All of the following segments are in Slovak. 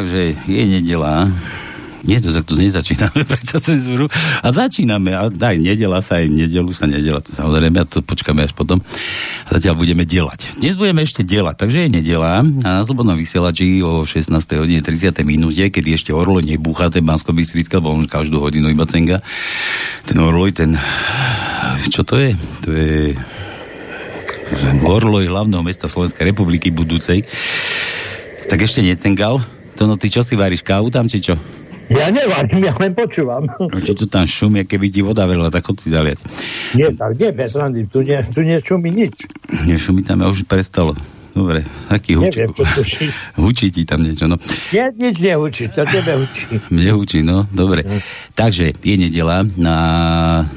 Takže je nedela. Nie, to tak tu nezačíname predsa cenzúru. A začíname. A aj nedela sa, aj nedelu sa nedela. To samozrejme, a to počkáme až potom. A zatiaľ budeme delať. Dnes budeme ešte delať, takže je nedela. A na Slobodnom vysielači o 16. hodine 30. minúte, kedy ešte Orlo nebúcha, ten bansko bystrická bo on každú hodinu iba cenga. Ten Orloj, ten... Čo to je? To je... Orloj hlavného mesta Slovenskej republiky budúcej. Tak ešte netengal. To no, ty čo si varíš, kávu tam, či čo? Ja nevarím, ja len počúvam. Či tu tam šumie, keby ti voda verila, tak chod si zaliať. Nie, tak nie, bez randy, tu, nie, tu nešumí nič. Nešumí tam, ja už prestalo. Dobre, aký hučí. Neviem. Hučí ti tam niečo, no. Nie, nič nehučí, to tebe hučí. Mne hučí, no, dobre. Takže je nedela na,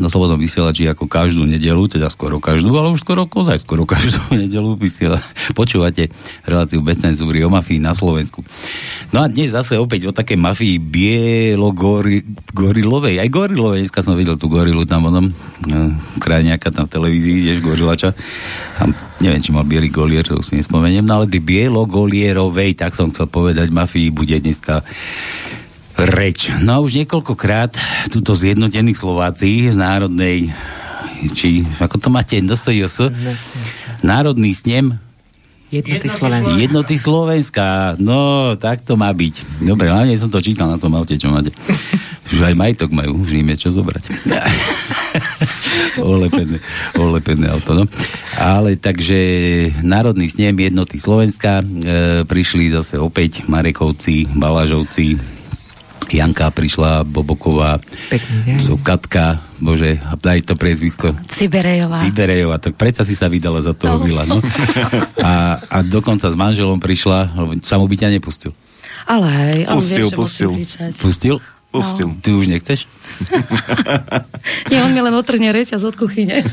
na Slobodnom vysielači ako každú nedelu, teda skoro každú, ale už skoro kozaj, skoro každú nedelu vysiela. Počúvate reláciu bez cenzúry o mafii na Slovensku. No a dnes zase opäť o také mafii bielo-gorilovej. Aj gorilovej, dneska som videl tú gorilu tam onom, no, krajňaka tam v televízii, tiež gorilača. Tam, neviem, či mal biely golier, to už si nespomeniem, no ale ty bielo-golierovej, tak som chcel povedať, mafii bude dneska reč. No a už niekoľkokrát túto zjednotení Slováci z národnej či, ako to máte, NSJS? Národný snem Jednoty Slovenska. Jednoty Slovenska. No, tak to má byť. Dobre, hlavne som to čítal na tom aute, čo máte. Už aj majetok majú, už im je čo zobrať. olepené, olepené auto, no. Ale takže Národný snem Jednoty Slovenska e, prišli zase opäť Marekovci, Balažovci, Janka prišla, Boboková, Pekný deň. Katka, bože, a daj to priezvisko. Ciberejová. Ciberejová, tak predsa si sa vydala za toho No. Vila, no. A, a dokonca s manželom prišla, lebo samo by ťa nepustil. Ale hej, on Pustil, vie, že pustil. Pustil? Pustil. Ty už nechceš? Nie, on mi len otrhne reťaz od kuchyne.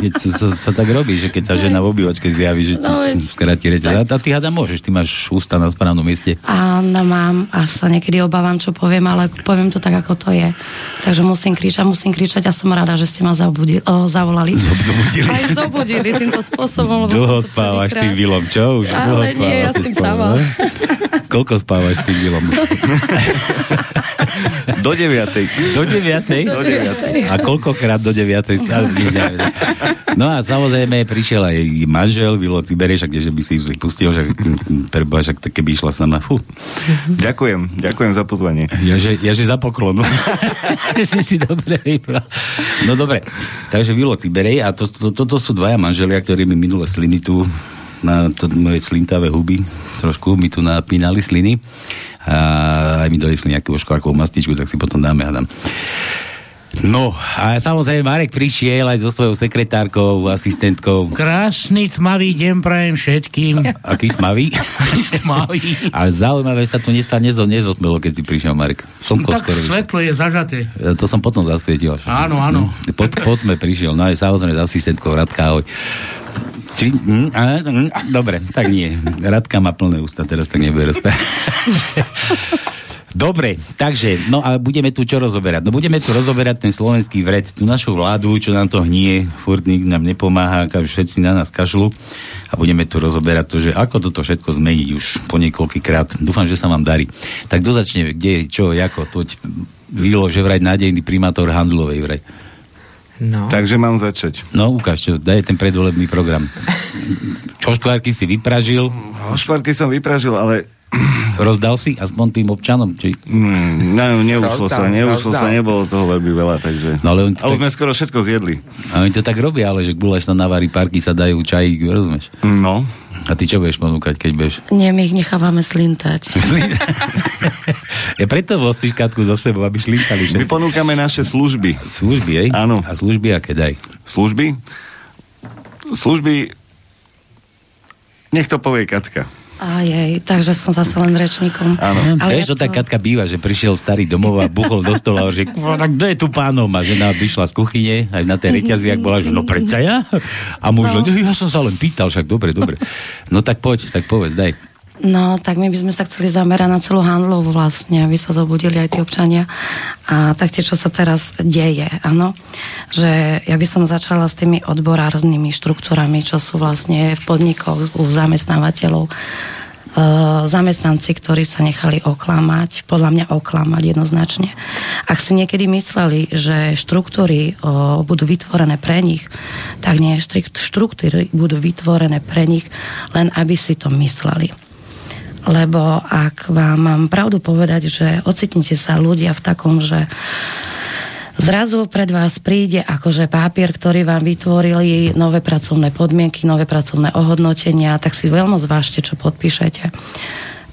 Keď sa, sa, sa tak robí, že keď sa žena v obývačke zjaví, že No, skráti reťaz. A, a ty hada môžeš, ty máš ústa na správnom mieste. Áno, mám, až sa niekedy obávam, čo poviem, ale poviem to tak, ako to je. Takže musím kričať, musím kričať a som rada, že ste ma zabudili, o, zavolali. Zobudili. Aj zobudili týmto spôsobom. Lebo Dlho spávaš tým Vilom, čo? Už Ale dlho nie, spávaš ja s tým sama. Koľko spávaš s tým Vilom? Do deviatej. Do 9. Do deviatej. A koľkokrát do 9. No a samozrejme prišiel aj manžel, Vilo Cibereš, kdeže by si ich pustil, že preba, však keby išla sama. Fú. Ďakujem, ďakujem za pozvanie. Ja, že, ja, že za poklonu. si si dobre vybral. No dobre, takže Vilo Ciberej a to, to, toto sú dvaja manželia, ktorí mi minule sliny tu na to moje slintavé huby, trošku mi tu napínali sliny a aj mi donesli nejakú oškvarkovú mastičku, tak si potom dáme, hádam. No, a samozrejme Marek prišiel aj so svojou sekretárkou, asistentkou. Krásny tmavý deň prajem všetkým. Aký tmavý. Tmavý. Ale zaujímavé sa tu nesta nezo, nezotmelo, keď si prišiel Marek. Slnko Tak skoro svetlo je zažaté. E, To som potom zasvietil. Áno, áno. Pod, pod prišiel, no aj samozrejme s asistentkou Radka, ahoj. Mm, a, mm, dobre, tak nie. Radka má plné ústa, teraz tak nebude rozprávať. Dobre, takže, no a budeme tu čo rozoberať? No budeme tu rozoberať ten slovenský vred, tú našu vládu, čo nám to hnie, furt nik nám nepomáha, všetci na nás kašľú a budeme tu rozoberať to, že ako toto všetko zmeniť už po niekoľkýkrát. Dúfam, že sa vám darí. Tak kto začne, kde, čo, ako, toť Vilo, že vraj nádejný primátor Handlovej vraj. No. Takže mám začať. No, ukáž, čo, daj ten predvolebný program. Čoškvárky si vypražil, Šparky som vypražil, ale rozdal si aspoň tým občanom, či... mm, ne, neuslo sa, neuslo sa, nebolo toho veľmi veľa, takže... No, ale oni to Ale tak- sme skoro všetko zjedli. A oni to tak robia, ale že guláš sa navarí, parky sa dajú, čajík, rozumieš? No. A ty čo budeš ponúkať, keď budeš? Nie, my ich nechávame slintať. ja preto vostíš katku za sebou, aby slintali My všetci. ponúkame naše služby. Služby, hej? Áno. A služby aké daj? Služby? Služby... Nech to povie Katka. A jej, takže som zase len rečníkom. Áno. Ale Vieš, ja to tak Katka býva, že prišiel starý domov a buchol do stola a že "No, tak kto je tu pánom? A žena vyšla z kuchyne, aj na tej reťazi, ak bola, že no predsa ja? A muž, No. no. ja som sa len pýtal, však dobre, dobre. No tak poď, tak povedz, daj. No, tak my by sme sa chceli zamerať na celú handlovú vlastne, aby sa zobudili aj tí občania. A taktiež, čo sa teraz deje, áno. Že ja by som začala s tými odborárnymi štruktúrami, čo sú vlastne v podnikoch u zamestnávateľov. zamestnanci, ktorí sa nechali oklamať, podľa mňa oklamať jednoznačne. Ak si niekedy mysleli, že štruktúry o, budú vytvorené pre nich, tak nie, štruktúry budú vytvorené pre nich, len aby si to mysleli. Lebo ak vám mám pravdu povedať, že ocitnite sa ľudia v takom, že Zrazu pred vás príde akože papier, ktorý vám vytvorili nové pracovné podmienky, nové pracovné ohodnotenia, tak si veľmi zvážte, čo podpíšete.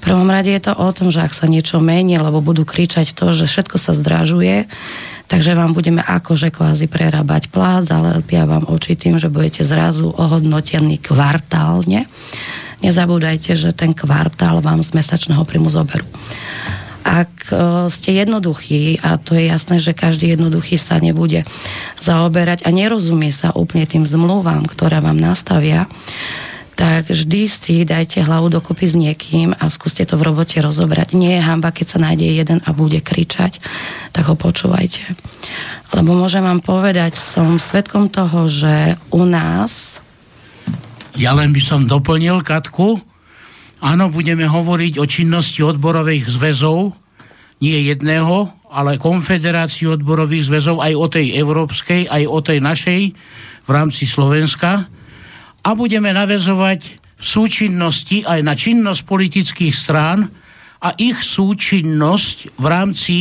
V prvom rade je to o tom, že ak sa niečo mení, lebo budú kričať to, že všetko sa zdražuje, takže vám budeme akože kvázi prerábať plác, ale lepia vám oči tým, že budete zrazu ohodnotení kvartálne. Nezabúdajte, že ten kvartál vám z mesačného príjmu zoberú. Ak e, ste jednoduchí, a to je jasné, že každý jednoduchý sa nebude zaoberať a nerozumie sa úplne tým zmluvám, ktoré vám nastavia, tak vždy si dajte hlavu dokopy s niekým a skúste to v robote rozobrať. Nie je hamba, keď sa nájde jeden a bude kričať, tak ho počúvajte. Lebo môžem vám povedať, som svetkom toho, že u nás... Ja len by som doplnil, Katku, Áno, budeme hovoriť o činnosti odborových zväzov, nie jedného, ale konfederácií odborových zväzov, aj o tej európskej, aj o tej našej v rámci Slovenska. A budeme navezovať v súčinnosti aj na činnosť politických strán a ich súčinnosť v rámci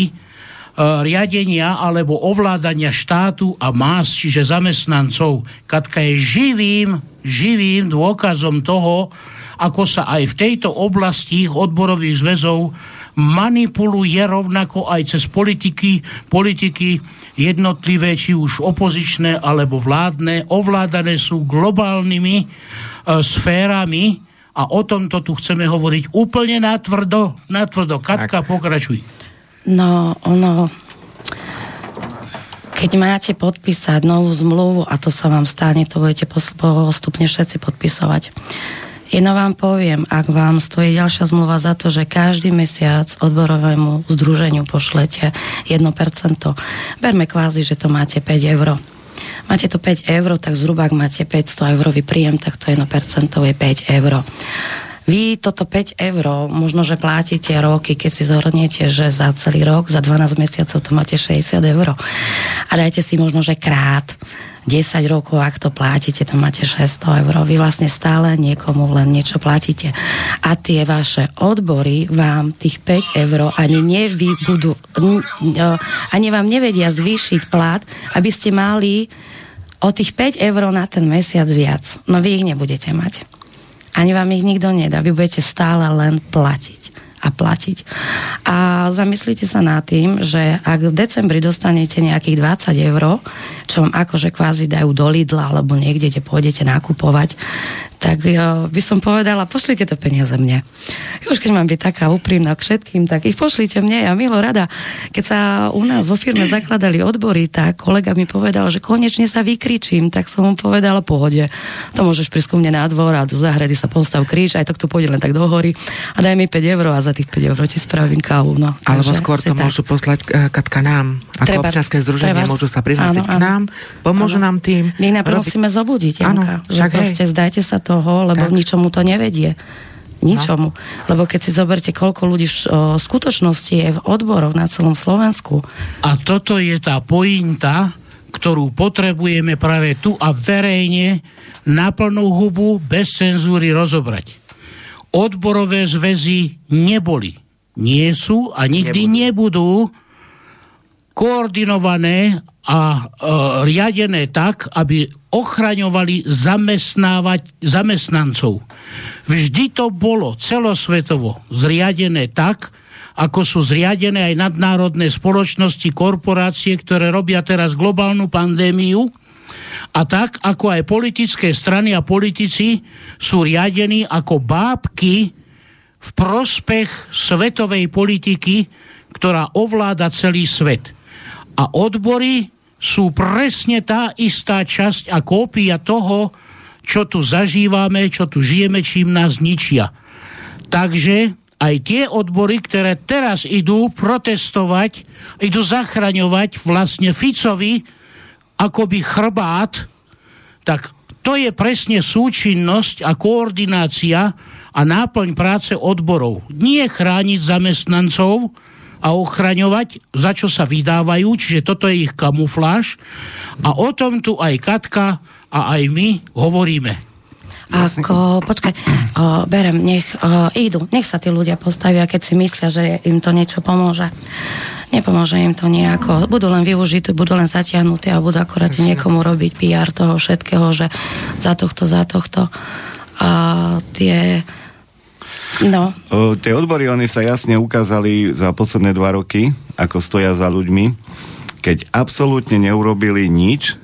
riadenia alebo ovládania štátu a más, čiže zamestnancov. Katka je živým, živým dôkazom toho, ako sa aj v tejto oblasti odborových zväzov manipuluje rovnako aj cez politiky, politiky jednotlivé, či už opozičné alebo vládne, ovládané sú globálnymi e, sférami a o tomto tu chceme hovoriť úplne natvrdo, natvrdo. Katka, tak. pokračuj. No, ono, keď máte podpísať novú zmluvu, a to sa vám stane, to budete postupne všetci podpisovať, Jedno vám poviem, ak vám stojí ďalšia zmluva za to, že každý mesiac odborovému združeniu pošlete 1%, berme kvázi, že to máte 5 eur. Máte to 5 eur, tak zhruba ak máte 500 eurový príjem, tak to 1% je 5 eur. Vy toto 5 eur možno, že platíte roky, keď si zhrniete, že za celý rok, za 12 mesiacov to máte 60 eur. A dajte si možno, že krát 10 rokov, ak to platíte, to máte 600 eur. Vy vlastne stále niekomu len niečo platíte. A tie vaše odbory vám tých 5 eur ani nevybudú, ani vám nevedia zvýšiť plat, aby ste mali o tých 5 eur na ten mesiac viac. No vy ich nebudete mať. Ani vám ich nikto nedá. Vy budete stále len platiť a platiť. A zamyslite sa nad tým, že ak v decembri dostanete nejakých 20 eur, čo vám akože kvázi dajú do Lidla alebo niekde, kde pôjdete nakupovať, tak ja by som povedala, pošlite to peniaze mne. Už keď mám byť taká úprimná k všetkým, tak ich pošlite mne. Ja milo rada, keď sa u nás vo firme zakladali odbory, tak kolega mi povedal, že konečne sa vykričím, tak som mu povedala, pohode, to môžeš prísť ku mne na dvor a do záhrady sa postav kríč, aj to tu pôjde len tak do hory a daj mi 5 eur a za tých 5 eur ti spravím kávu. No. Alebo skôr to tak. môžu poslať uh, Katka nám. Ako trebárs, občanské združenie trebárs, môžu sa prihlásiť k nám, pomôžu áno. nám tým. My najprv musíme zobudiť, Janka, áno, že proste zdajte sa toho, lebo tak. ničomu to nevedie. Ničomu. No. Lebo keď si zoberte, koľko ľudí v skutočnosti je v odboroch na celom Slovensku. A toto je tá pointa, ktorú potrebujeme práve tu a verejne na plnú hubu bez cenzúry rozobrať. Odborové zväzy neboli, nie sú a nikdy nebudú, nebudú koordinované a e, riadené tak, aby ochraňovali zamestnávať zamestnancov. Vždy to bolo celosvetovo zriadené tak, ako sú zriadené aj nadnárodné spoločnosti, korporácie, ktoré robia teraz globálnu pandémiu, a tak, ako aj politické strany a politici sú riadení ako bábky v prospech svetovej politiky, ktorá ovláda celý svet. A odbory sú presne tá istá časť a kópia toho, čo tu zažívame, čo tu žijeme, čím nás ničia. Takže aj tie odbory, ktoré teraz idú protestovať, idú zachraňovať vlastne Ficovi akoby chrbát, tak to je presne súčinnosť a koordinácia a náplň práce odborov. Nie chrániť zamestnancov a ochraňovať, za čo sa vydávajú, čiže toto je ich kamufláž. A o tom tu aj Katka a aj my hovoríme. Ako, počkaj, o, berem, nech o, idú, nech sa tí ľudia postavia, keď si myslia, že im to niečo pomôže. Nepomôže im to nejako. Budú len využití, budú len zatiahnutí a budú akorát niekomu robiť PR toho všetkého, že za tohto, za tohto. A tie No. O, tie odbory, oni sa jasne ukázali za posledné dva roky, ako stoja za ľuďmi, keď absolútne neurobili nič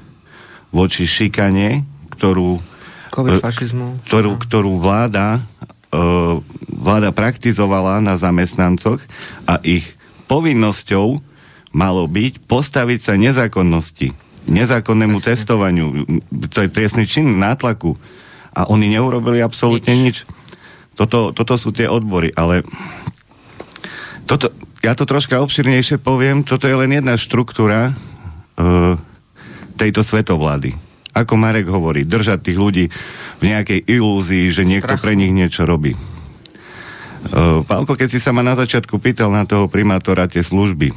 voči šikane, ktorú, e, ktorú, ktorú vláda, e, vláda praktizovala na zamestnancoch a ich povinnosťou malo byť postaviť sa nezákonnosti, nezákonnému Presne. testovaniu. To je trestný čin nátlaku. A oni neurobili absolútne nič. nič. Toto, toto sú tie odbory, ale toto, ja to troška obširnejšie poviem, toto je len jedna štruktúra uh, tejto svetovlády. Ako Marek hovorí, držať tých ľudí v nejakej ilúzii, že niekto pre nich niečo robí. Uh, Pálko, keď si sa ma na začiatku pýtal na toho primátora tie služby,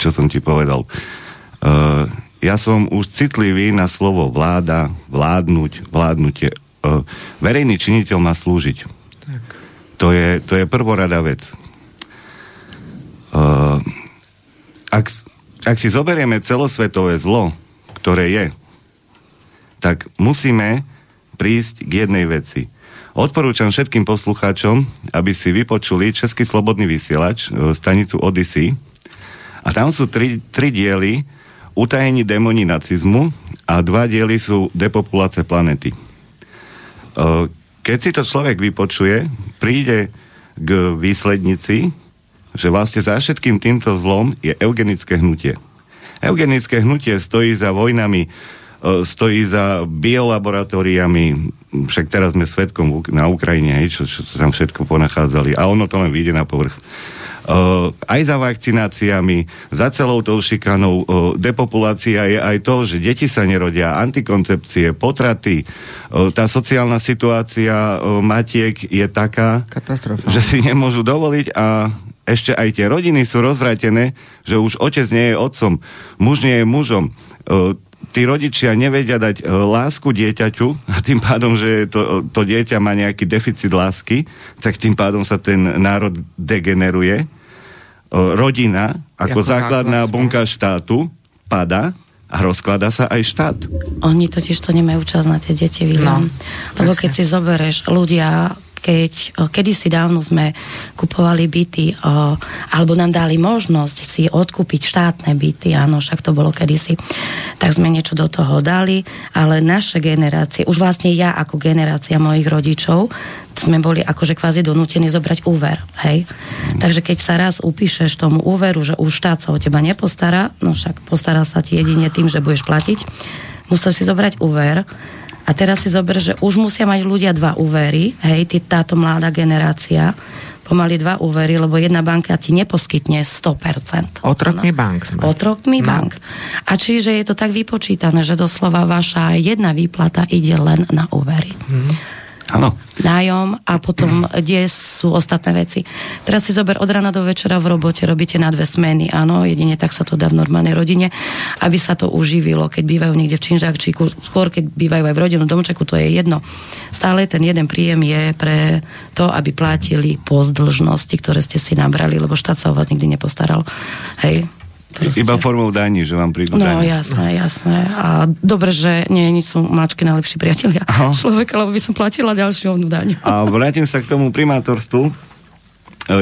čo som ti povedal, uh, ja som už citlivý na slovo vláda, vládnuť, vládnutie. Uh, verejný činiteľ má slúžiť. To je, to je prvorada vec. Uh, ak, ak si zoberieme celosvetové zlo, ktoré je, tak musíme prísť k jednej veci. Odporúčam všetkým poslucháčom, aby si vypočuli Český slobodný vysielač, e, stanicu Odyssey. A tam sú tri, tri diely utajení démoni nacizmu a dva diely sú depopulácie planety. Keď si to človek vypočuje, príde k výslednici, že vlastne za všetkým týmto zlom je eugenické hnutie. Eugenické hnutie stojí za vojnami, e, stojí za biolaboratóriami, však teraz sme svetkom na Ukrajine, čo, čo tam všetko ponachádzali a ono to len vyjde na povrch. Uh, aj za vakcináciami, za celou tou šikanou. Uh, depopulácia je aj to, že deti sa nerodia, antikoncepcie, potraty. Uh, tá sociálna situácia matiek je taká, že si nemôžu dovoliť a ešte aj tie rodiny sú rozvrátené, že už otec nie je otcom, muž nie je mužom. Tí rodičia nevedia dať lásku dieťaťu a tým pádom, že to, to dieťa má nejaký deficit lásky, tak tým pádom sa ten národ degeneruje rodina ako, ako základná základ, bunka štátu pada a rozklada sa aj štát. Oni totiž to nemajú čas na tie deti, William. No, Lebo keď si zoberieš ľudia, keď kedysi dávno sme kupovali byty, alebo nám dali možnosť si odkúpiť štátne byty, áno, však to bolo kedysi, tak sme niečo do toho dali, ale naše generácie, už vlastne ja ako generácia mojich rodičov, sme boli akože kvázi donútení zobrať úver, hej. Takže keď sa raz upíšeš tomu úveru, že už štát sa o teba nepostará, no však postará sa ti jedine tým, že budeš platiť, musel si zobrať úver a teraz si zober, že už musia mať ľudia dva úvery, hej, tí, táto mladá generácia, pomaly dva úvery, lebo jedna banka ti neposkytne 100%. Otrokmi no. bank. Otrokmi no. bank. A čiže je to tak vypočítané, že doslova vaša jedna výplata ide len na úvery. Hmm. Áno. Nájom a potom, kde sú ostatné veci. Teraz si zober od rana do večera v robote, robíte na dve smeny, áno, jedine tak sa to dá v normálnej rodine, aby sa to uživilo, keď bývajú niekde v Činžakčíku, skôr keď bývajú aj v rodinnom domčeku, to je jedno. Stále ten jeden príjem je pre to, aby platili pozdĺžnosti, ktoré ste si nabrali, lebo štát sa o vás nikdy nepostaral. Hej, Proste. Iba formou daní, že vám prídu No daní. jasné, jasné. A dobre, že nie, nie sú mačky najlepší priatelia Aha. človeka, lebo by som platila ďalšiu daň. A vrátim sa k tomu primátorstvu. E,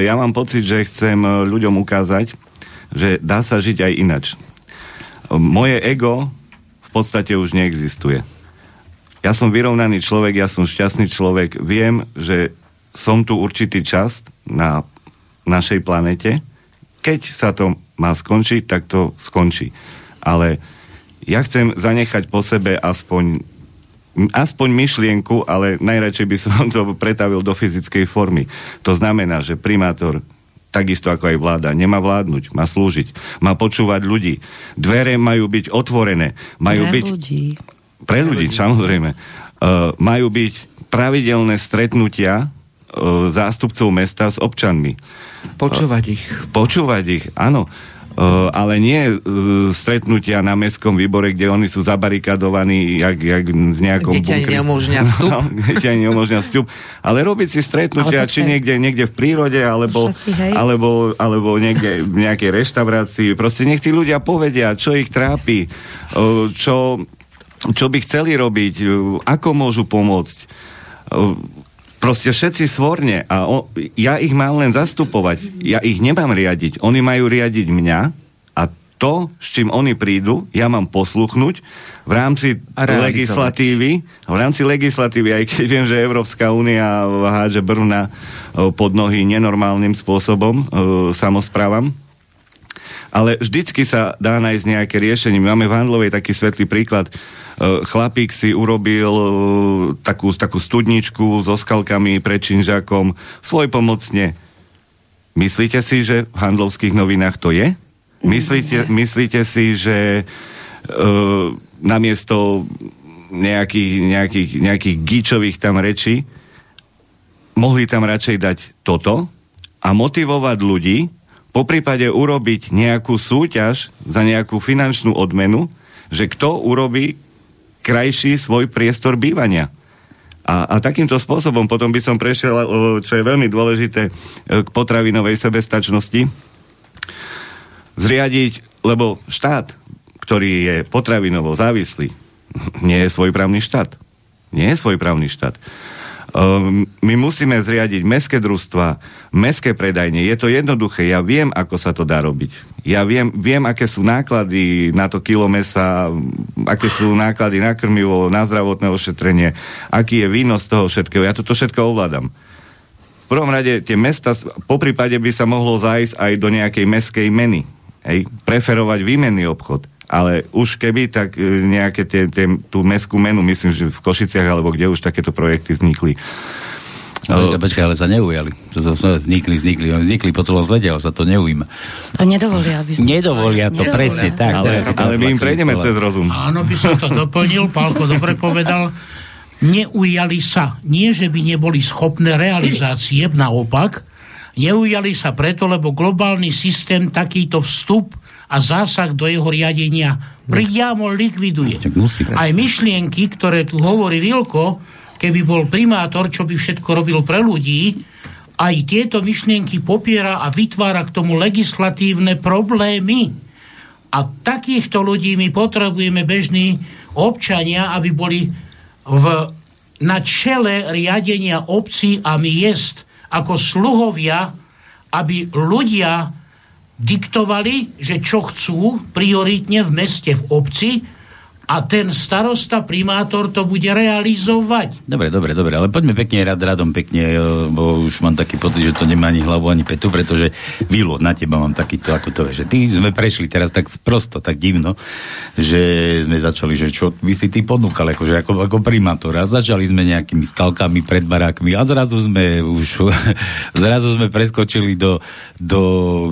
ja mám pocit, že chcem e, ľuďom ukázať, že dá sa žiť aj inač. E, moje ego v podstate už neexistuje. Ja som vyrovnaný človek, ja som šťastný človek, viem, že som tu určitý čas na našej planete, keď sa to má skončiť, tak to skončí. Ale ja chcem zanechať po sebe aspoň aspoň myšlienku, ale najradšej by som to pretavil do fyzickej formy. To znamená, že primátor takisto ako aj vláda, nemá vládnuť, má slúžiť, má počúvať ľudí. Dvere majú byť otvorené, majú pre byť... Ľudí. Pre ľudí, samozrejme. Uh, majú byť pravidelné stretnutia zástupcov mesta s občanmi. Počúvať ich. Počúvať ich, áno. Uh, ale nie uh, stretnutia na mestskom výbore, kde oni sú zabarikadovaní jak, jak v nejakom kde bunkri. neumožňa vstup. no, kde neumožňa vstup. Ale robiť si stretnutia, či niekde, niekde v prírode, alebo, alebo, alebo niekde v nejakej reštaurácii. Proste nech tí ľudia povedia, čo ich trápi, uh, čo, čo by chceli robiť, ako môžu pomôcť proste všetci svorne a o, ja ich mám len zastupovať. Ja ich nemám riadiť. Oni majú riadiť mňa a to, s čím oni prídu, ja mám posluchnúť v rámci legislatívy, v rámci legislatívy, aj keď viem, že Európska únia háže brna pod nohy nenormálnym spôsobom e, samozprávam, ale vždycky sa dá nájsť nejaké riešenie. Máme v Handlovej taký svetlý príklad. E, chlapík si urobil e, takú, takú studničku so skalkami pred činžakom svoj pomocne. Myslíte si, že v handlovských novinách to je? Myslíte, myslíte si, že uh, namiesto nejakých, nejakých, nejakých gíčových tam rečí mohli tam radšej dať toto a motivovať ľudí, po prípade urobiť nejakú súťaž za nejakú finančnú odmenu, že kto urobí krajší svoj priestor bývania. A, a takýmto spôsobom potom by som prešiel, čo je veľmi dôležité, e, k potravinovej sebestačnosti. Zriadiť, lebo štát, ktorý je potravinovo závislý, nie je svojprávny štát. Nie je svojprávny štát. Um, my musíme zriadiť meské družstva, meské predajne. Je to jednoduché. Ja viem, ako sa to dá robiť. Ja viem, viem, aké sú náklady na to kilo mesa, aké sú náklady na krmivo, na zdravotné ošetrenie, aký je výnos toho všetkého. Ja toto všetko ovládam. V prvom rade tie mesta, po prípade by sa mohlo zájsť aj do nejakej meskej meny. Hej, preferovať výmenný obchod ale už keby, tak e, nejaké tie, tie, tú meskú menu, myslím, že v Košiciach alebo kde už takéto projekty vznikli. Ale, počkaj, ale sa neujali. To, to, to, vznikli, vznikli, vznikli po celom svete, ale sa to neujíma. To nedovolia, aby Nedovolia to, nedovolia. presne tak. Ale, ale my im prejdeme cez rozum. Áno, by som to doplnil, Pálko dobre povedal. Neujali sa. Nie, že by neboli schopné realizácie, naopak. Neujali sa preto, lebo globálny systém takýto vstup a zásah do jeho riadenia priamo likviduje. Aj myšlienky, ktoré tu hovorí Vilko, keby bol primátor, čo by všetko robil pre ľudí, aj tieto myšlienky popiera a vytvára k tomu legislatívne problémy. A takýchto ľudí my potrebujeme bežní občania, aby boli v, na čele riadenia obcí a miest ako sluhovia, aby ľudia diktovali, že čo chcú prioritne v meste, v obci a ten starosta, primátor to bude realizovať. Dobre, dobre, dobre, ale poďme pekne rad, radom pekne, bo už mám taký pocit, že to nemá ani hlavu, ani petu, pretože Vilo, na teba mám takýto, ako to je, že ty sme prešli teraz tak prosto, tak divno, že sme začali, že čo by si ty ponúkal, akože ako, ako primátor a začali sme nejakými skalkami pred barákmi a zrazu sme už, zrazu sme preskočili do, do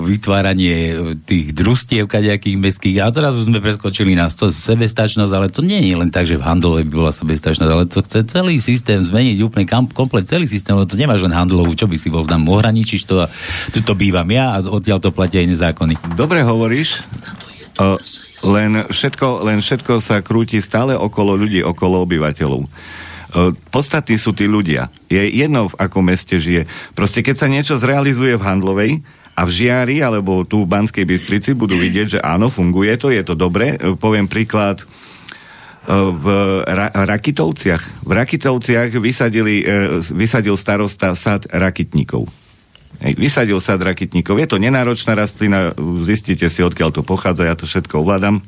vytváranie tých družstiev kadejakých mestských a zrazu sme preskočili na sebestačnosť sebestačnosť, ale to nie je len tak, že v handlove by bola sebestačnosť, ale to chce celý systém zmeniť úplne komplet celý systém, lebo to nemáš len handlovú, čo by si bol tam, ohraničíš to a tu to bývam ja a odtiaľ to platia aj nezákony. Dobre hovoríš, uh, len, všetko, len všetko sa krúti stále okolo ľudí, okolo obyvateľov. podstatní sú tí ľudia. Je jedno, v akom meste žije. Proste keď sa niečo zrealizuje v handlovej, a v Žiari alebo tu v Banskej Bystrici budú vidieť, že áno, funguje to, je to dobre. Poviem príklad, v Ra- Rakitovciach. V Rakitovciach vysadili, e, vysadil starosta sad rakitníkov. Vysadil sad rakitníkov. Je to nenáročná rastlina, zistíte si, odkiaľ to pochádza, ja to všetko ovládam.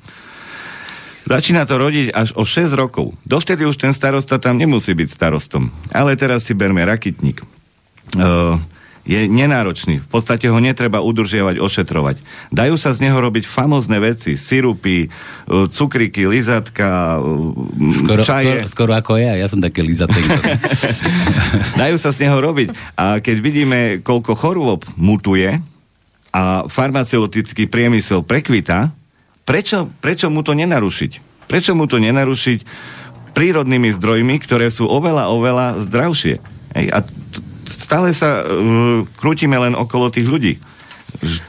Začína to rodiť až o 6 rokov. Dovtedy už ten starosta tam nemusí byť starostom. Ale teraz si berme rakitník. Uh, je nenáročný. V podstate ho netreba udržiavať, ošetrovať. Dajú sa z neho robiť famózne veci. Sirupy, e, cukriky, lizatka, e, skoro, čaje. Skoro, skoro ako ja, ja som také lizatek. Dajú sa z neho robiť. A keď vidíme, koľko chorôb mutuje a farmaceutický priemysel prekvita, prečo, prečo mu to nenarušiť? Prečo mu to nenarušiť prírodnými zdrojmi, ktoré sú oveľa, oveľa zdravšie? Hej, a t- stále sa uh, krútime len okolo tých ľudí.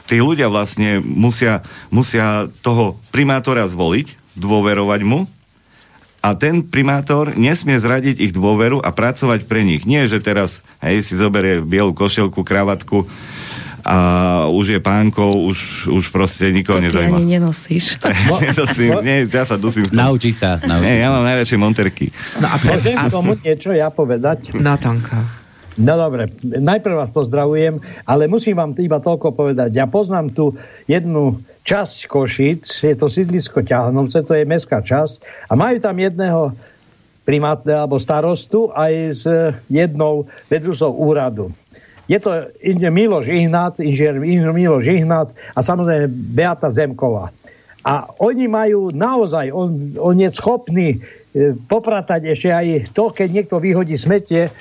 Tí ľudia vlastne musia, musia toho primátora zvoliť, dôverovať mu a ten primátor nesmie zradiť ich dôveru a pracovať pre nich. Nie, že teraz hej, si zoberie bielu košelku, kravatku, a už je pánkou, už, už proste nikoho to nezajíma. To ani nenosíš. nenosím, nie, ja sa dusím. Naučí sa. Naučí nie, ja mám najradšej monterky. No a a... tomu niečo ja povedať? Tonka. No dobre, najprv vás pozdravujem, ale musím vám iba toľko povedať. Ja poznám tu jednu časť Košic, je to sídlisko Ťahanovce, to je mestská časť a majú tam jedného primátne alebo starostu aj s jednou vedúcou úradu. Je to Miloš Ihnat, inžinier Miloš Ihnat a samozrejme Beata Zemková. A oni majú naozaj, on, on je schopný e, popratať ešte aj to, keď niekto vyhodí smetie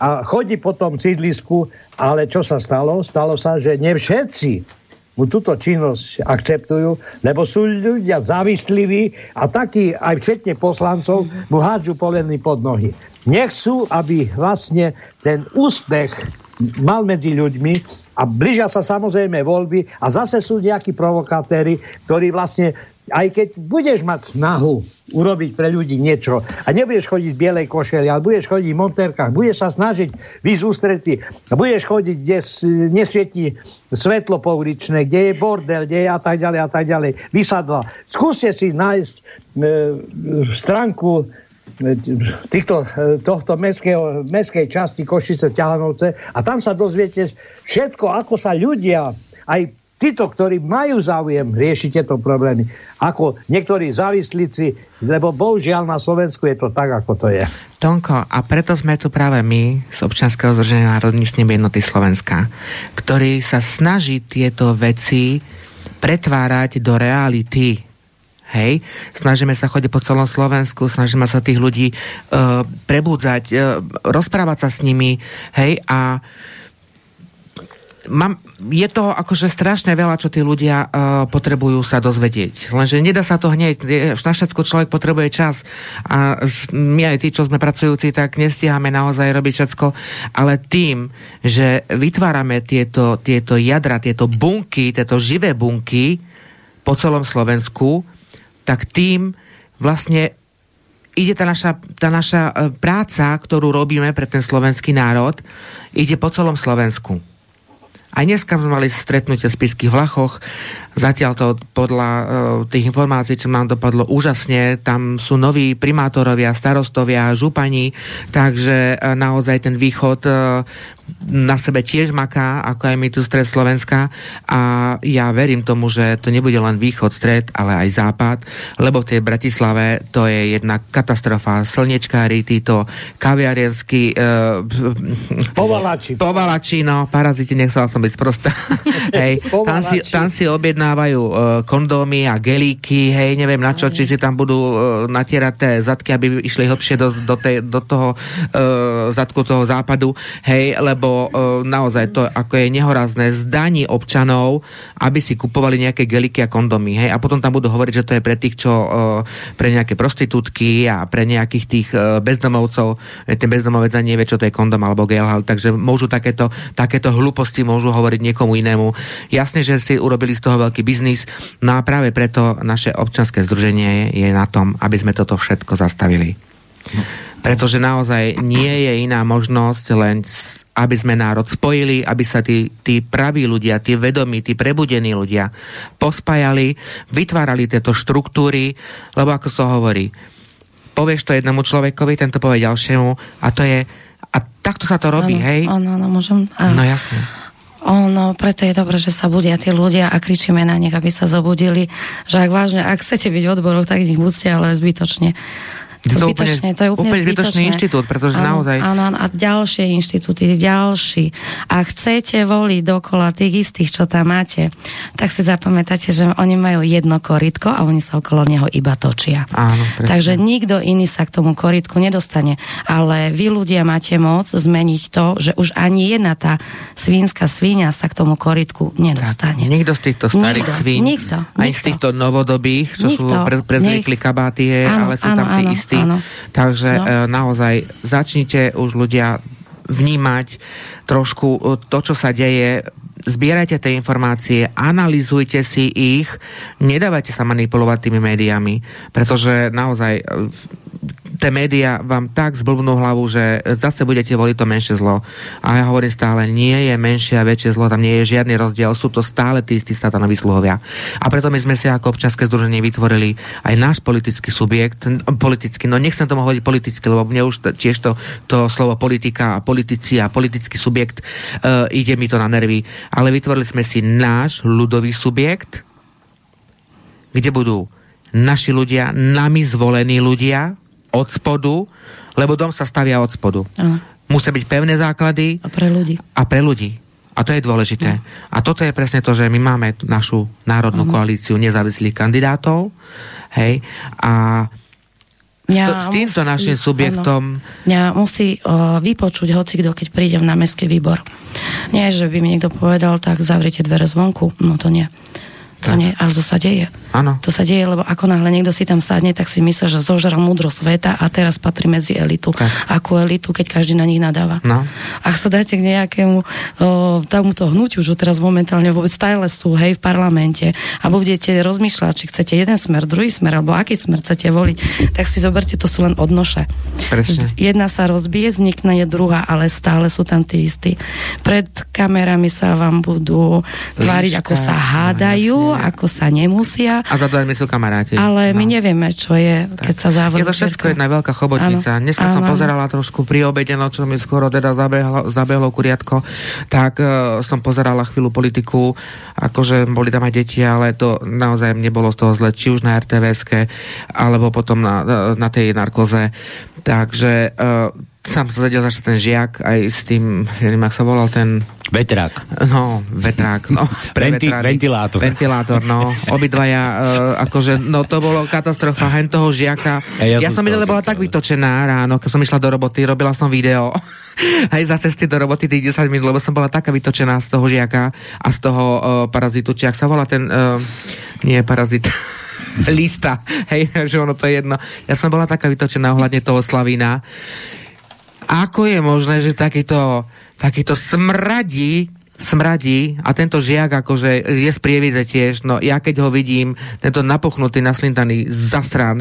a chodí po tom sídlisku, ale čo sa stalo? Stalo sa, že ne všetci mu túto činnosť akceptujú, lebo sú ľudia závisliví a takí aj včetne poslancov mu hádžu poleny pod nohy. Nechcú, aby vlastne ten úspech mal medzi ľuďmi a blížia sa samozrejme voľby a zase sú nejakí provokatéri, ktorí vlastne aj keď budeš mať snahu urobiť pre ľudí niečo a nebudeš chodiť v bielej košeli, ale budeš chodiť v monterkách, budeš sa snažiť výsť a budeš chodiť, kde nesvietí svetlo pouličné, kde je bordel, kde je a tak ďalej a tak ďalej, vysadla. Skúste si nájsť e, stránku týchto, tohto mestského, mestskej časti Košice Ťahanovce a tam sa dozviete všetko, ako sa ľudia, aj títo, ktorí majú záujem riešiť tieto problémy, ako niektorí závislíci, lebo bohužiaľ na Slovensku je to tak, ako to je. Tonko, a preto sme tu práve my z občianskeho združenia Národných snem jednoty Slovenska, ktorý sa snaží tieto veci pretvárať do reality. Hej, snažíme sa chodiť po celom Slovensku, snažíme sa tých ľudí uh, prebúdzať, uh, rozprávať sa s nimi, hej, a mám, je to akože strašne veľa, čo tí ľudia uh, potrebujú sa dozvedieť. Lenže nedá sa to hneď. Na všetko človek potrebuje čas. A my aj tí, čo sme pracujúci, tak nestiháme naozaj robiť všetko. Ale tým, že vytvárame tieto, tieto jadra, tieto bunky, tieto živé bunky po celom Slovensku, tak tým vlastne ide tá naša, tá naša e, práca, ktorú robíme pre ten slovenský národ, ide po celom Slovensku. Aj dneska sme mali stretnutie v Spiských Vlachoch, zatiaľ to podľa uh, tých informácií, čo nám dopadlo úžasne, tam sú noví primátorovia, starostovia, župani, takže uh, naozaj ten východ uh, na sebe tiež maká, ako aj my tu stred Slovenska a ja verím tomu, že to nebude len východ, stred, ale aj západ, lebo v tej Bratislave to je jedna katastrofa. Slnečkári, títo kaviarenskí uh, povalači. povalači, no, paraziti, nechcel som byť sprostá. hej, tam, si, tam si objednávajú uh, kondómy a gelíky, hej, neviem na čo, či si tam budú uh, natierať tie zadky, aby išli hlbšie do, do, tej, do toho uh, zadku toho západu, hej, lebo lebo uh, naozaj to ako je nehorazné zdaní občanov, aby si kupovali nejaké geliky a kondomy. Hej? A potom tam budú hovoriť, že to je pre tých, čo uh, pre nejaké prostitútky a pre nejakých tých uh, bezdomovcov. Ten bezdomovec ani nevie, čo to je kondom alebo gel, takže môžu takéto, takéto hlúposti môžu hovoriť niekomu inému. Jasne, že si urobili z toho veľký biznis, no a práve preto naše občanské združenie je na tom, aby sme toto všetko zastavili. Pretože naozaj nie je iná možnosť len aby sme národ spojili, aby sa tí, tí praví ľudia, tí vedomí, tí prebudení ľudia pospájali, vytvárali tieto štruktúry, lebo ako sa so hovorí, povieš to jednomu človekovi, tento povie ďalšiemu a to je, a takto sa to robí, ano, hej? Áno, áno, môžem. Áno. No jasne. Ono, preto je dobré, že sa budia tí ľudia a kričíme na nich, aby sa zobudili, že ak vážne, ak chcete byť odborov, tak ich buďte, ale zbytočne. Je to, zbytočne, úplne, to je úplne, úplne zbytočný inštitút, pretože áno, naozaj... Áno, áno, a ďalšie inštitúty, ďalší. A chcete voliť dokola tých istých, čo tam máte, tak si zapamätáte, že oni majú jedno koritko a oni sa okolo neho iba točia. Áno, Takže nikto iný sa k tomu koritku nedostane. Ale vy ľudia máte moc zmeniť to, že už ani jedna tá svínska svíňa sa k tomu koritku nedostane. Tak, nikto z týchto starých nikto, svíň, nikto, aj nikto. z týchto novodobých, čo nikto, sú pre, prezvykli kabáty, ale sú áno, tam tí áno, istí. Áno. Takže no. e, naozaj začnite už ľudia vnímať trošku to, čo sa deje zbierajte tie informácie, analizujte si ich, nedávajte sa manipulovať tými médiami, pretože naozaj tie médiá vám tak zblbnú hlavu, že zase budete voliť to menšie zlo. A ja hovorím stále, nie je menšie a väčšie zlo, tam nie je žiadny rozdiel, sú to stále tí istí satanoví sluhovia. A preto my sme si ako občanské združenie vytvorili aj náš politický subjekt, politický, no nechcem tomu hovoriť politicky, lebo mne už tiež to, to slovo politika a politici a politický subjekt uh, ide mi to na nervy. Ale vytvorili sme si náš ľudový subjekt, kde budú naši ľudia, nami zvolení ľudia, od spodu, lebo dom sa stavia od spodu. Aha. Musia byť pevné základy. A pre ľudí. A pre ľudí. A to je dôležité. No. A toto je presne to, že my máme našu národnú uh-huh. koalíciu nezávislých kandidátov. Hej. A Mňa s týmto musí, našim subjektom... Áno, mňa musí uh, vypočuť hoci kto, keď prídem na mestský výbor. Nie, že by mi niekto povedal, tak zavrite dvere zvonku. No to nie. To nie, ale to sa deje. Áno. To sa deje, lebo ako náhle niekto si tam sadne, tak si myslí, že zožral múdro sveta a teraz patrí medzi elitu. Tak. Akú elitu, keď každý na nich nadáva. No. Ak sa dáte k nejakému o, tomuto hnutiu, že teraz momentálne vôbec stále sú, hej, v parlamente a budete rozmýšľať, či chcete jeden smer, druhý smer, alebo aký smer chcete voliť, tak si zoberte, to sú len odnoše. Presne. Jedna sa rozbije, vznikne je druhá, ale stále sú tam tí istí. Pred kamerami sa vám budú tváriť, ako sa hádajú, ako sa nemusia. A za dvermi sú kamaráti. Ale no. my nevieme, čo je, tak. keď sa závod. Je to všetko jedna veľká chobotnica. Áno. Dneska áno. som pozerala trošku pri obede, no čo mi skoro teda zabehlo, zabehlo kuriatko, tak uh, som pozerala chvíľu politiku, akože boli tam aj deti, ale to naozaj nebolo z toho zle, či už na rtvs alebo potom na, na tej narkoze. Takže uh, sám sa zadel začať ten žiak aj s tým, neviem, ak sa volal ten... Vetrák. No, vetrák, no. Venti, ventilátor. Ventilátor, no. Obidvaja, uh, akože, no to bolo katastrofa, hen toho žiaka. Ja, ja, ja som videla, bola tak vytočená ráno, keď som išla do roboty, robila som video aj za cesty do roboty tých 10 minút, lebo som bola taká vytočená z toho žiaka a z toho uh, parazitu, či ak sa volá ten, uh, nie parazit, lista, hej, že ono to je jedno. Ja som bola taká vytočená ohľadne toho Slavína, ako je možné, že takýto, takýto smradí smradí a tento žiak akože je z prievidze tiež, no ja keď ho vidím, tento napuchnutý, naslintaný zasran,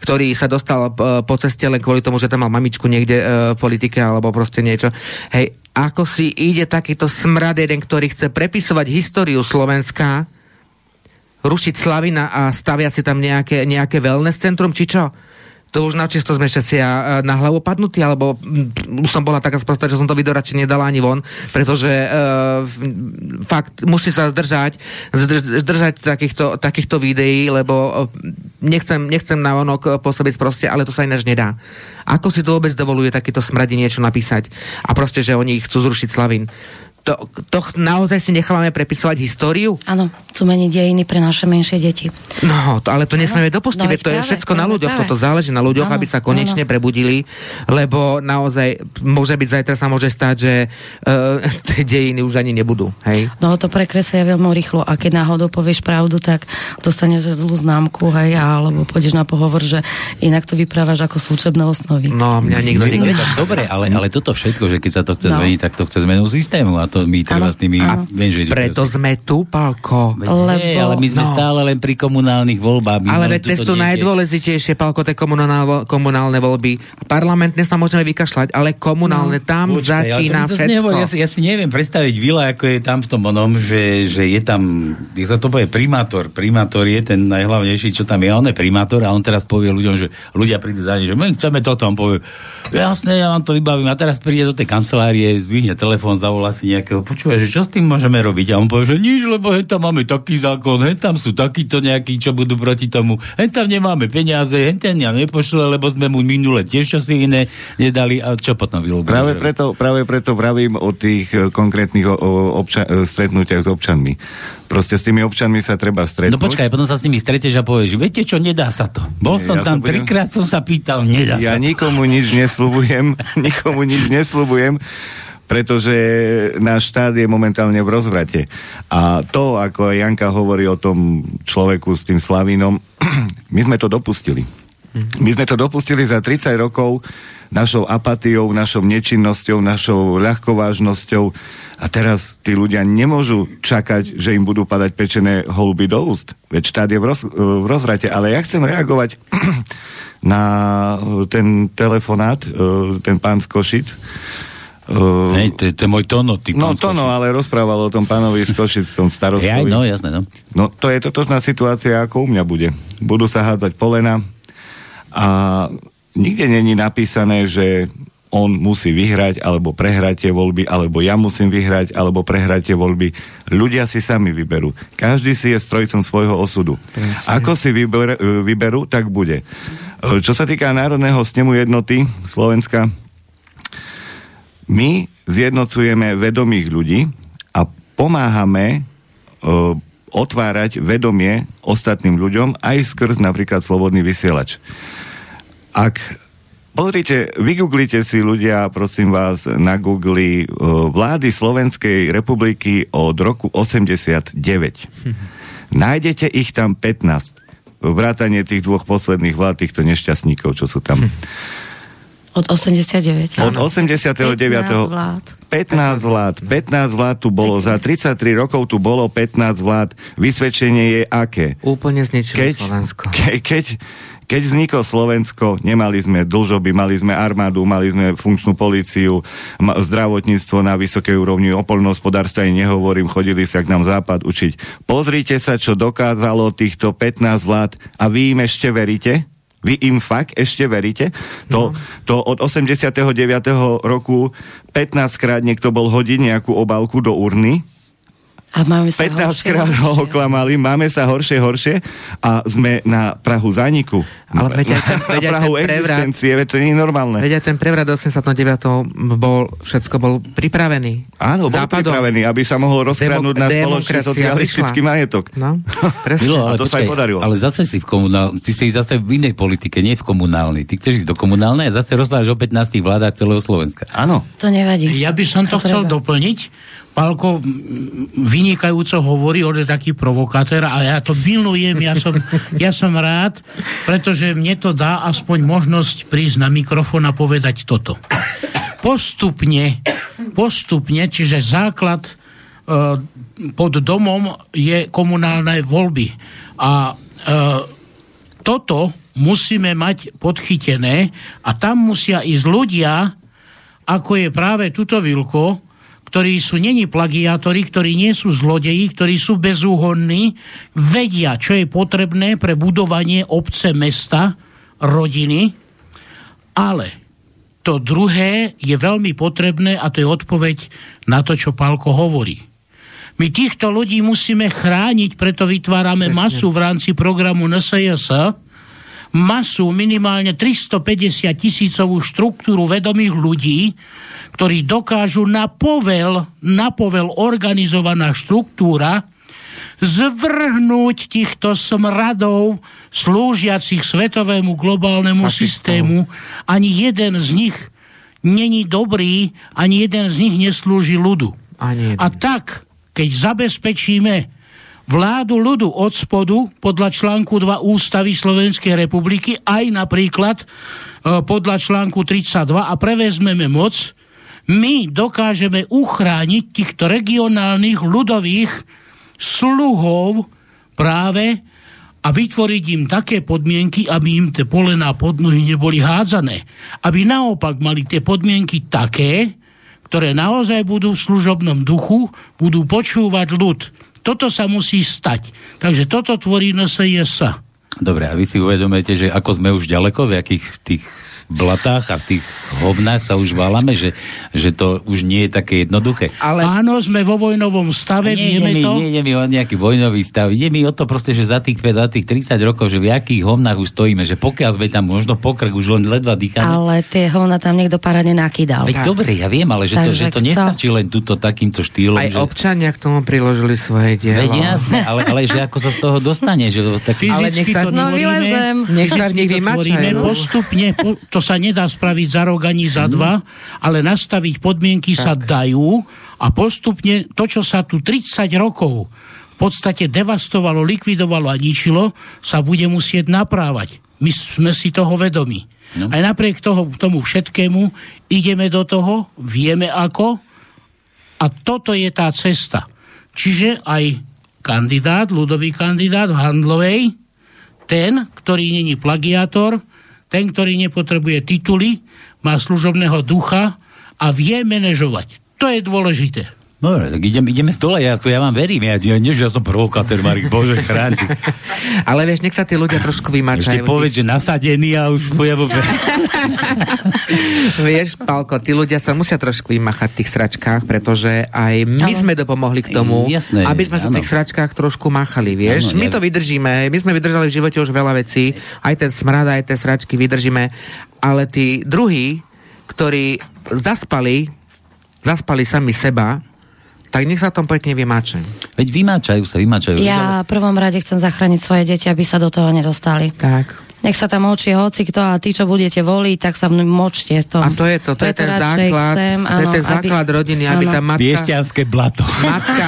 ktorý sa dostal uh, po ceste len kvôli tomu, že tam mal mamičku niekde uh, v politike alebo proste niečo. Hej, ako si ide takýto smrad jeden, ktorý chce prepisovať históriu Slovenska, rušiť Slavina a staviať si tam nejaké, nejaké wellness centrum, či čo? To už načisto sme všetci na hlavu padnutí, alebo už som bola taká sprostá, že som to video radšej nedala ani von, pretože uh, fakt musí sa zdržať, zdržať takýchto, takýchto videí, lebo nechcem, nechcem na onok pôsobiť proste, ale to sa ináč nedá. Ako si to vôbec dovoluje takýto smradi niečo napísať? A proste, že oni chcú zrušiť Slavín to, to naozaj si nechávame prepisovať históriu? Áno, chcú meniť dejiny pre naše menšie deti. No, to, ale to nesmieme dopustiť, no, to je všetko na ľuďoch, práve. toto záleží na ľuďoch, ano, aby sa konečne ano. prebudili, lebo naozaj môže byť zajtra sa môže stať, že uh, tie dejiny už ani nebudú. Hej? No to prekresia veľmi rýchlo a keď náhodou povieš pravdu, tak dostaneš zlú známku, hej, alebo pôjdeš na pohovor, že inak to vyprávaš ako súčebné osnovy. No, mňa nikto nikdy. Dobre, ale, ale toto všetko, že keď sa to chce no. zmeniť, tak to chce zmenu systému a to my treba s tými... Viem, že preto sme tu, Palko. Lebo... Nie, ale my sme no. stále len pri komunálnych voľbách. Ale veď to sú najdôležitejšie, Palko, tie komunálne, komunálne voľby. Parlamentne sa môžeme vykašľať, ale komunálne, no. tam Počkaj, začína všetko. Nevol, ja, si, ja si neviem predstaviť Vila, ako je tam v tom onom, že, že je tam, jak sa to povie, primátor. Primátor je ten najhlavnejší, čo tam je. On je primátor a on teraz povie ľuďom, že ľudia prídu za ne, že my chceme toto. On povie, jasné, ja vám to vybavím. A teraz príde do tej kancelárie, zdvihne telefón, zavolá si nejakého, počúvaj, že čo s tým môžeme robiť? A on povie, že nič, lebo hej, tam máme taký zákon, hej, tam sú takíto nejakí, čo budú proti tomu. Hej, tam nemáme peniaze, hej, ten ja nepošle, lebo sme mu minule tiež čosi iné nedali. A čo potom vylúbili? Práve preto, práve preto pravím o tých e, konkrétnych o, o obča- e, stretnutiach s občanmi. Proste s tými občanmi sa treba stretnúť. No počkaj, potom sa s nimi stretieš a povieš, viete čo, nedá sa to. Bol som ja tam, som trikrát som sa pýtal, nedá ja sa to. Ja nikomu nič nesľubujem, nikomu nič nesľubujem pretože náš štát je momentálne v rozvrate. A to, ako Janka hovorí o tom človeku s tým Slavinom, my sme to dopustili. My sme to dopustili za 30 rokov našou apatiou, našou nečinnosťou, našou ľahkovážnosťou. A teraz tí ľudia nemôžu čakať, že im budú padať pečené holuby do úst. Veď štát je v, roz, v rozvrate. Ale ja chcem reagovať na ten telefonát, e, ten pán z Košic. Uh, Hej, to, to je môj tono. Ty no tono, ale rozprával o tom pánovi z Košic, tom starostovi. Ja, no, jasné, no. No, to je totožná situácia, ako u mňa bude. Budú sa hádzať polena a nikde není napísané, že on musí vyhrať alebo prehrať tie voľby, alebo ja musím vyhrať alebo prehrať tie voľby. Ľudia si sami vyberú. Každý si je strojcom svojho osudu. Ako si vyber, vyberú, tak bude. Čo sa týka Národného snemu jednoty Slovenska, my zjednocujeme vedomých ľudí a pomáhame uh, otvárať vedomie ostatným ľuďom aj skrz napríklad slobodný vysielač. Ak Pozrite, vygooglite si ľudia, prosím vás, na Google uh, vlády Slovenskej republiky od roku 89. Hm. Nájdete ich tam 15. Vrátanie tých dvoch posledných vlád, týchto nešťastníkov, čo sú tam. Hm. Od 89. Od 89. 15 vlád. 15 vlád. 15 vlád tu bolo. Za 33 rokov tu bolo 15 vlád. Vysvedčenie je aké? Úplne zničilo keď, Slovensko. Ke, keď, keď vzniklo Slovensko, nemali sme dlžoby, mali sme armádu, mali sme funkčnú políciu, zdravotníctvo na vysokej úrovni, o poľnohospodárstve nehovorím, chodili sa k nám západ učiť. Pozrite sa, čo dokázalo týchto 15 vlád a vy im ešte veríte? Vy im fakt ešte veríte? To, no. to od 89. roku 15 krát niekto bol hodiť nejakú obálku do urny a máme sa 15 krát ho oklamali, máme sa horšie, horšie a sme na Prahu zániku. Ale veď, ten, veď na Prahu ten existencie, veď to nie je normálne. Veď ten prevrat 89. bol, všetko bol pripravený. Áno, bol Západom. pripravený, aby sa mohol rozkradnúť na spoločný socialistický prišla. majetok. No, Milo, ale a to počkaj, sa aj podarilo. Ale zase si v komunál, ty si zase v inej politike, nie v komunálnej. Ty chceš ísť do komunálnej a zase rozprávaš o 15 vládach celého Slovenska. Áno. To nevadí. Ja by som to, to chcel treba. doplniť Pálko vynikajúco hovorí, on je taký provokátor a ja to milujem, ja som, ja som rád, pretože mne to dá aspoň možnosť prísť na mikrofón a povedať toto. Postupne, postupne, čiže základ e, pod domom je komunálne voľby. A e, toto musíme mať podchytené a tam musia ísť ľudia, ako je práve tuto Vilko, ktorí sú není plagiátori, ktorí nie sú zlodeji, ktorí sú bezúhonní, vedia, čo je potrebné pre budovanie obce, mesta, rodiny, ale to druhé je veľmi potrebné a to je odpoveď na to, čo Pálko hovorí. My týchto ľudí musíme chrániť, preto vytvárame Presne. masu v rámci programu NSJS, masu minimálne 350 tisícovú štruktúru vedomých ľudí, ktorí dokážu na povel, na povel organizovaná štruktúra zvrhnúť týchto smradov slúžiacich svetovému globálnemu Faktikou. systému. Ani jeden z nich není dobrý, ani jeden z nich neslúži ľudu. A tak, keď zabezpečíme vládu ľudu od spodu podľa článku 2 Ústavy Slovenskej republiky, aj napríklad e, podľa článku 32 a prevezmeme moc, my dokážeme uchrániť týchto regionálnych ľudových sluhov práve a vytvoriť im také podmienky, aby im tie polená pod nohy neboli hádzané. Aby naopak mali tie podmienky také, ktoré naozaj budú v služobnom duchu, budú počúvať ľud. Toto sa musí stať. Takže toto tvorí NSJS. Dobre, a vy si uvedomujete, že ako sme už ďaleko, v akých tých blatách a v tých hovnách sa už válame, že, že to už nie je také jednoduché. Ale... Áno, sme vo vojnovom stave, nie, vieme nie, to. Nie, nie, nie, o nejaký vojnový stav. Nie mi o to proste, že za tých, za tých 30 rokov, že v akých hovnách už stojíme, že pokiaľ sme tam možno pokrk, už len ledva dýchame. Ale tie hovna tam niekto paradne nakýdal. Veď dobre, ja viem, ale že Takže to, že to kto? nestačí len túto takýmto štýlom. Aj že... občania k tomu priložili svoje dielo. Veď jasné, ale, ale že ako sa z toho dostane. Že tak... ale nech sa, no, nech sa v nich vymačajú. Postupne, po, to sa nedá spraviť za rok ani za dva, ale nastaviť podmienky tak. sa dajú a postupne to, čo sa tu 30 rokov v podstate devastovalo, likvidovalo a ničilo, sa bude musieť naprávať. My sme si toho vedomi. No. Aj napriek toho, tomu všetkému ideme do toho, vieme ako a toto je tá cesta. Čiže aj kandidát, ľudový kandidát v Handlovej, ten, ktorý není plagiátor, ten, ktorý nepotrebuje tituly, má služobného ducha a vie manažovať. To je dôležité. Dobre, tak idem, ideme z dole, ja, ja vám verím, ja, ja, nie, že ja som provokátor, Marek, bože, chráň. Ale vieš, nech sa tí ľudia trošku vymačajú. Ešte povedz, že nasadený a už pojem... vieš, Pálko, tí ľudia sa musia trošku vymachať v tých sračkách, pretože aj my ano. sme dopomohli k tomu, Jasné, aby sme sa v tých sračkách trošku machali, vieš. Ano, my ja... to vydržíme, my sme vydržali v živote už veľa vecí, aj ten smrad, aj tie sračky vydržíme, ale tí druhí, ktorí zaspali, zaspali sami seba, tak nech sa tom pekne vymáčajú. Veď vymáčajú sa, vymáčajú. Ja v prvom rade chcem zachrániť svoje deti, aby sa do toho nedostali. Tak nech sa tam močí hoci kto a tí, čo budete voliť, tak sa močte to. A to je to, to je ten základ, chcem, to je ten základ aby, rodiny, aby tá matka... Piešťanské blato. Matka.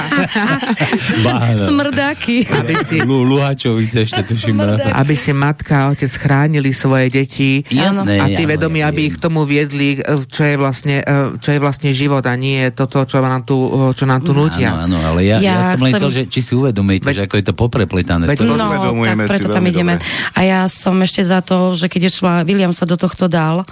Smrdáky. Aby si... Luhačovice ešte tuším. Aby si matka a otec chránili svoje deti Jasné, a tí vedomí, aby ich tomu viedli, čo je vlastne, e, čo je vlastne život a nie toto, čo nám tu, čo nám tu nutia. Áno, áno, ale ja, ja, ja som len chcel, že či si uvedomíte, že ako je to poprepletané. Veď, no, tak preto tam ideme. A ja som ešte za to, že keď išla, William sa do tohto dal,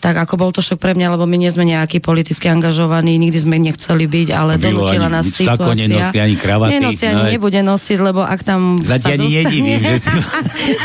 tak ako bol to šok pre mňa, lebo my nie sme nejakí politicky angažovaní, nikdy sme nechceli byť, ale Bylo donútila nás situácia. Nenosí ani kravaty. Nenosí ani no, nebude nosiť, lebo ak tam Zatiaľ sa dostane... nedivím, že si...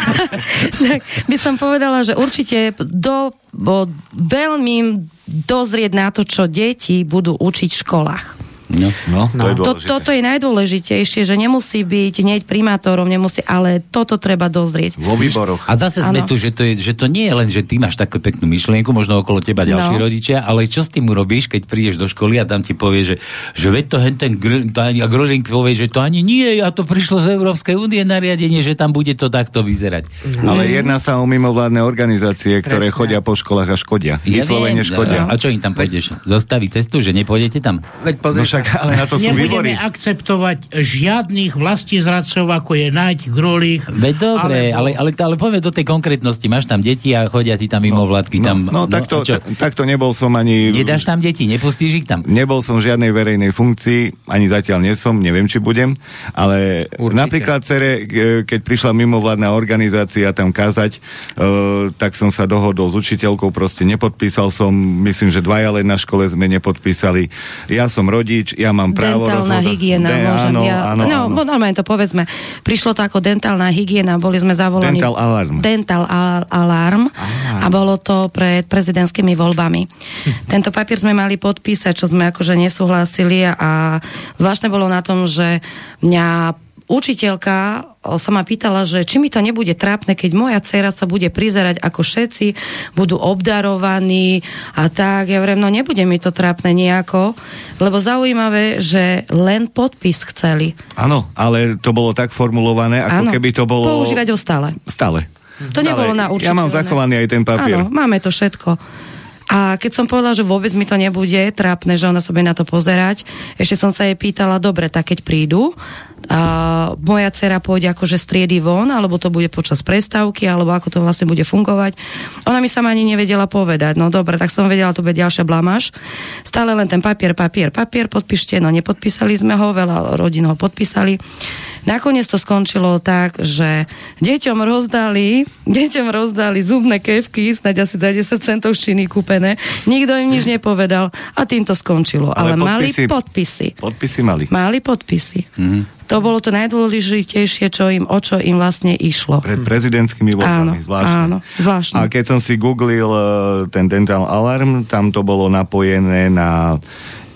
tak by som povedala, že určite do, bo, veľmi dozrieť na to, čo deti budú učiť v školách. No, no, no. To je to, toto je najdôležitejšie, že nemusí byť hneď primátorom, nemusí, ale toto treba dozrieť. Vo výboroch. A zase sme ano. tu, že to, je, že to nie je len, že ty máš takú peknú myšlienku, možno okolo teba ďalší no. rodičia, ale čo s tým urobíš, keď prídeš do školy a tam ti povie, že, že veď to hen ten a Groling povie, že to ani nie, a to prišlo z Európskej únie nariadenie, že tam bude to takto vyzerať. No. Ale jedná sa o mimovládne organizácie, ktoré Presne. chodia po školách a škodia. Ja Vyslovene škodia. A čo im tam pôjdeš? Zostaví cestu, že nepôjdete tam? Veď pozri, však, ale na to sú Nebudeme výbory. akceptovať žiadnych zradcov, ako je Naď, Grolích. Veď dobre, alebo... ale, ale, ale poďme do tej konkrétnosti. Máš tam deti a chodia ti tam mimo no, vládky. No, tam, no, no takto, takto nebol som ani... Nedáš tam deti, nepustíš ich tam? Nebol som v žiadnej verejnej funkcii, ani zatiaľ nie som, neviem, či budem, ale Určite. napríklad cere, keď prišla mimovládna organizácia tam kázať, uh, tak som sa dohodol s učiteľkou, proste nepodpísal som, myslím, že dvaja len na škole sme nepodpísali. Ja som rodič, ja mám právo Dentálna rozhodať. hygiena, De, môžem áno, ja... Áno, no, áno. normálne to povedzme. Prišlo to ako dentálna hygiena, boli sme zavolaní... Dental alarm. Dental alarm a bolo to pred prezidentskými voľbami. Tento papier sme mali podpísať, čo sme akože nesúhlasili a zvláštne bolo na tom, že mňa učiteľka sa ma pýtala, že či mi to nebude trápne, keď moja dcera sa bude prizerať, ako všetci budú obdarovaní a tak. Ja vrem, no nebude mi to trápne nejako, lebo zaujímavé, že len podpis chceli. Áno, ale to bolo tak formulované, ako ano, keby to bolo... Používať ho stále. Stále. To stále. nebolo na určite. Ja mám zachovaný aj ten papier. Áno, máme to všetko. A keď som povedala, že vôbec mi to nebude trápne, že ona sa bude na to pozerať, ešte som sa jej pýtala, dobre, tak keď prídu, a moja dcera pôjde akože striedy von, alebo to bude počas prestávky, alebo ako to vlastne bude fungovať. Ona mi sama ani nevedela povedať. No dobre, tak som vedela, to bude ďalšia blamáž. Stále len ten papier, papier, papier, podpíšte, no nepodpísali sme ho, veľa rodín ho podpísali. Nakoniec to skončilo tak, že deťom rozdali, deťom rozdali zubné kevky, snáď asi za 10 centov šiny kúpené. Nikto im nič nepovedal a tým to skončilo. Ale, Ale podpisy, mali podpisy. Podpisy mali. Mali podpisy. Mm-hmm. To bolo to najdôležitejšie, čo im, o čo im vlastne išlo. Pred prezidentskými voľbami, áno, zvláštne. Áno, zvláštne. A keď som si googlil uh, ten dental alarm, tam to bolo napojené na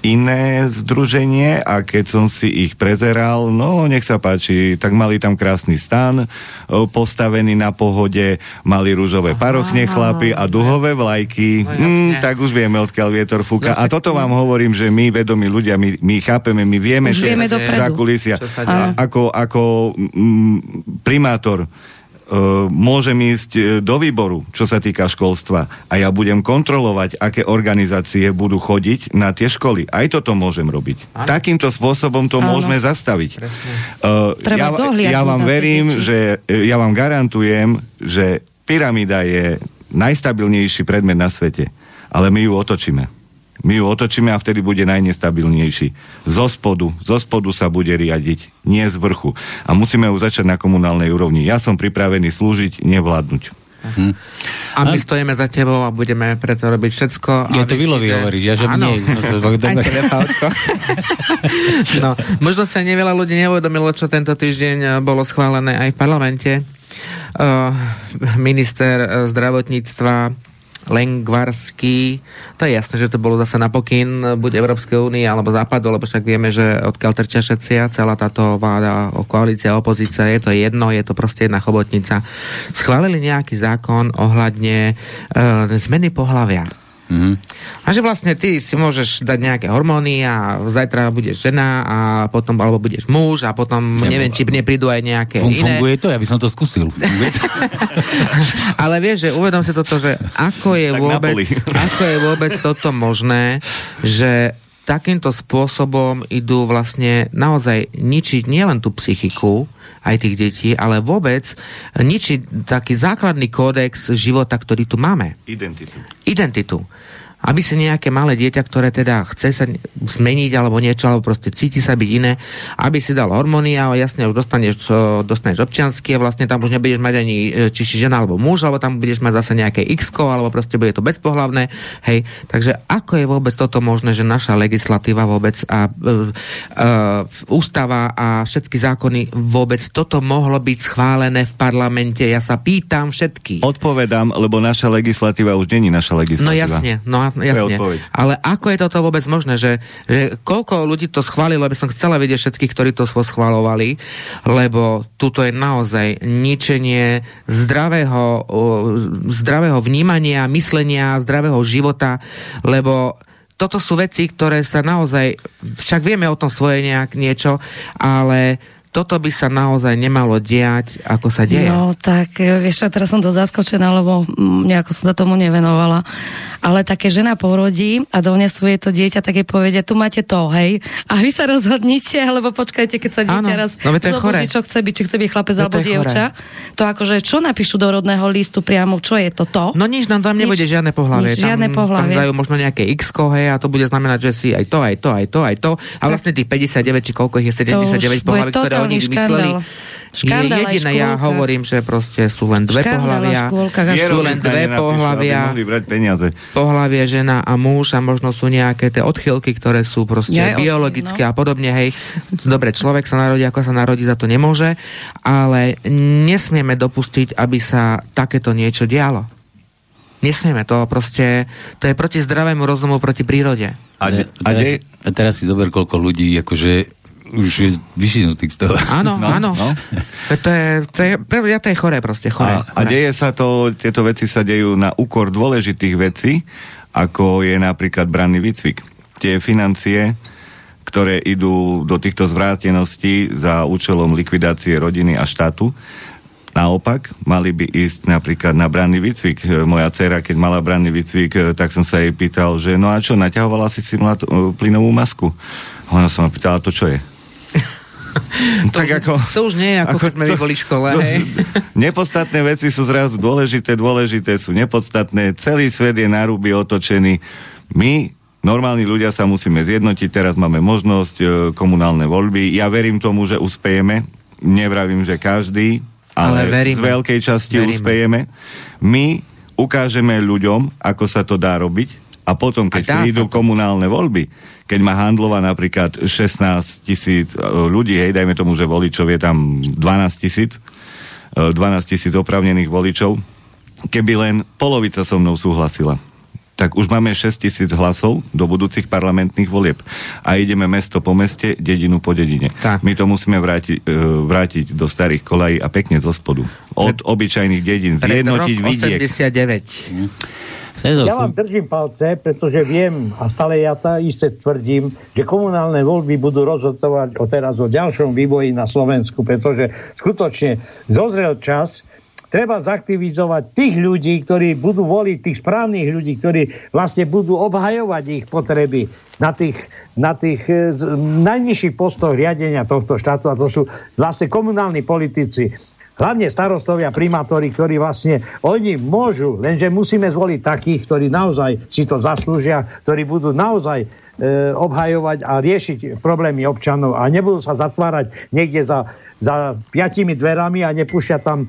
iné združenie a keď som si ich prezeral, no nech sa páči, tak mali tam krásny stan, postavený na pohode, mali rúžové parochne chlapy a duhové vlajky, no, mm, tak už vieme, odkiaľ vietor fúka. No, a toto vám hovorím, že my, vedomí ľudia, my, my chápeme, my vieme, už vieme za kulisia. Ako, ako mm, primátor môžem ísť uh, do výboru, čo sa týka školstva a ja budem kontrolovať, aké organizácie budú chodiť na tie školy. Aj toto môžem robiť. Ano. Takýmto spôsobom to ano. môžeme zastaviť. Uh, ja, ja vám verím, že ja vám garantujem, že pyramída je najstabilnejší predmet na svete. Ale my ju otočíme. My ju otočíme a vtedy bude najnestabilnejší. Zo spodu, zo spodu sa bude riadiť, nie z vrchu. A musíme ju začať na komunálnej úrovni. Ja som pripravený slúžiť, nevládnuť. Hm. A my stojíme za tebou a budeme preto robiť všetko. Ja to Vilovi hovoríš, ja že Áno. mne. No, to, no, možno sa neveľa ľudí neuvedomilo, čo tento týždeň eh, bolo schválené aj v parlamente. Uh, minister eh, zdravotníctva Lengvarský. To je jasné, že to bolo zase na pokyn buď Európskej únie alebo Západu, lebo však vieme, že odkiaľ trčia všetci a celá táto vláda, koalícia, opozícia, je to jedno, je to proste jedna chobotnica. Schválili nejaký zákon ohľadne uh, zmeny pohľavia. Mm-hmm. A že vlastne ty si môžeš dať nejaké hormóny a zajtra budeš žena a potom, alebo budeš muž a potom ja, neviem, či neprídu aj nejaké fun, iné. Funguje to? Ja by som to skúsil. Ale vieš, že uvedom si toto, že ako je, vôbec, ako je vôbec toto možné, že takýmto spôsobom idú vlastne naozaj ničiť nielen tú psychiku, aj tých detí, ale vôbec ničiť taký základný kódex života, ktorý tu máme. Identitu. Identitu aby si nejaké malé dieťa, ktoré teda chce sa zmeniť alebo niečo, alebo proste cíti sa byť iné, aby si dal hormóny a jasne už dostaneš, dostaneš občiansky a vlastne tam už nebudeš mať ani e, či si žena alebo muž, alebo tam budeš mať zase nejaké x alebo proste bude to bezpohlavné. Hej, takže ako je vôbec toto možné, že naša legislatíva vôbec a uh, uh, ústava a všetky zákony vôbec toto mohlo byť schválené v parlamente? Ja sa pýtam všetky. Odpovedám, lebo naša legislatíva už není naša legislatíva. No jasne, no jasne. Ale ako je toto vôbec možné, že, že koľko ľudí to schválilo, aby som chcela vedieť všetkých, ktorí to schválovali, lebo tuto je naozaj ničenie zdravého, zdravého vnímania, myslenia, zdravého života, lebo toto sú veci, ktoré sa naozaj, však vieme o tom svoje nejak niečo, ale toto by sa naozaj nemalo diať, ako sa deje. No tak, vieš, teraz som to zaskočená, lebo nejako som sa tomu nevenovala. Ale také žena porodí a donesú jej to dieťa, tak jej povedia, tu máte to, hej. A vy sa rozhodnite, alebo počkajte, keď sa dieťa raz no, zobudí, čo chce byť, či chce byť chlapec alebo dievča. To akože, čo napíšu do rodného listu priamo, čo je to to? No nič, nám tam nebude nič, žiadne pohľavie. Nič, žiadne pohľavie. Tam dajú možno nejaké x hej, a to bude znamenať, že si aj to, aj to, aj to, aj to. A vlastne tých 59, či koľko ich je, 79 pohľaví, ktoré oni vymysleli. Škandál je jediné, ja hovorím, že proste sú len dve pohľavia. Sú len dve pohľavia. Pohľavie žena a muž a možno sú nejaké tie odchylky, ktoré sú proste ja biologické no. a podobne. Hej, dobre, človek sa narodí, ako sa narodí, za to nemôže, ale nesmieme dopustiť, aby sa takéto niečo dialo. Nesmieme to, proste, to je proti zdravému rozumu, proti prírode. A, de, a, de, a teraz si zober, koľko ľudí akože už je vyšinutý z toho. Áno, no, áno. No. To, je, to, je, ja to je choré proste, choré. A, a deje sa to, tieto veci sa dejú na úkor dôležitých vecí, ako je napríklad branný výcvik. Tie financie, ktoré idú do týchto zvráteností za účelom likvidácie rodiny a štátu, Naopak, mali by ísť napríklad na branný výcvik. Moja dcera, keď mala branný výcvik, tak som sa jej pýtal, že no a čo, naťahovala si si plynovú masku? Ona sa ma pýtala, to čo je? to, tak ako, to už nie je ako, ako keď sme to, boli v škole. To, hej. Nepodstatné veci sú zrazu dôležité, dôležité sú nepodstatné. Celý svet je na ruby otočený. My, normálni ľudia, sa musíme zjednotiť. Teraz máme možnosť e, komunálne voľby. Ja verím tomu, že uspejeme. Nevravím, že každý, ale, ale z veľkej časti veríme. uspejeme. My ukážeme ľuďom, ako sa to dá robiť a potom, keď prídu komunálne voľby, keď má Handlova napríklad 16 tisíc e, ľudí, hej, dajme tomu, že voličov je tam 12 tisíc, 12 e, tisíc opravnených voličov, keby len polovica so mnou súhlasila, tak už máme 6 tisíc hlasov do budúcich parlamentných volieb. A ideme mesto po meste, dedinu po dedine. Tak. My to musíme vrátiť, e, vrátiť do starých kolají a pekne zo spodu. Od obyčajných dedín. Zjednotiť vidiek. 89. Ja vám držím palce, pretože viem a stále ja tá isté tvrdím, že komunálne voľby budú rozhodovať o teraz o ďalšom vývoji na Slovensku, pretože skutočne dozrel čas, treba zaktivizovať tých ľudí, ktorí budú voliť tých správnych ľudí, ktorí vlastne budú obhajovať ich potreby na tých, na tých e, najnižších postoch riadenia tohto štátu a to sú vlastne komunálni politici. Hlavne starostovia, primátori, ktorí vlastne, oni môžu, lenže musíme zvoliť takých, ktorí naozaj si to zaslúžia, ktorí budú naozaj e, obhajovať a riešiť problémy občanov a nebudú sa zatvárať niekde za, za piatimi dverami a nepúšťať tam e,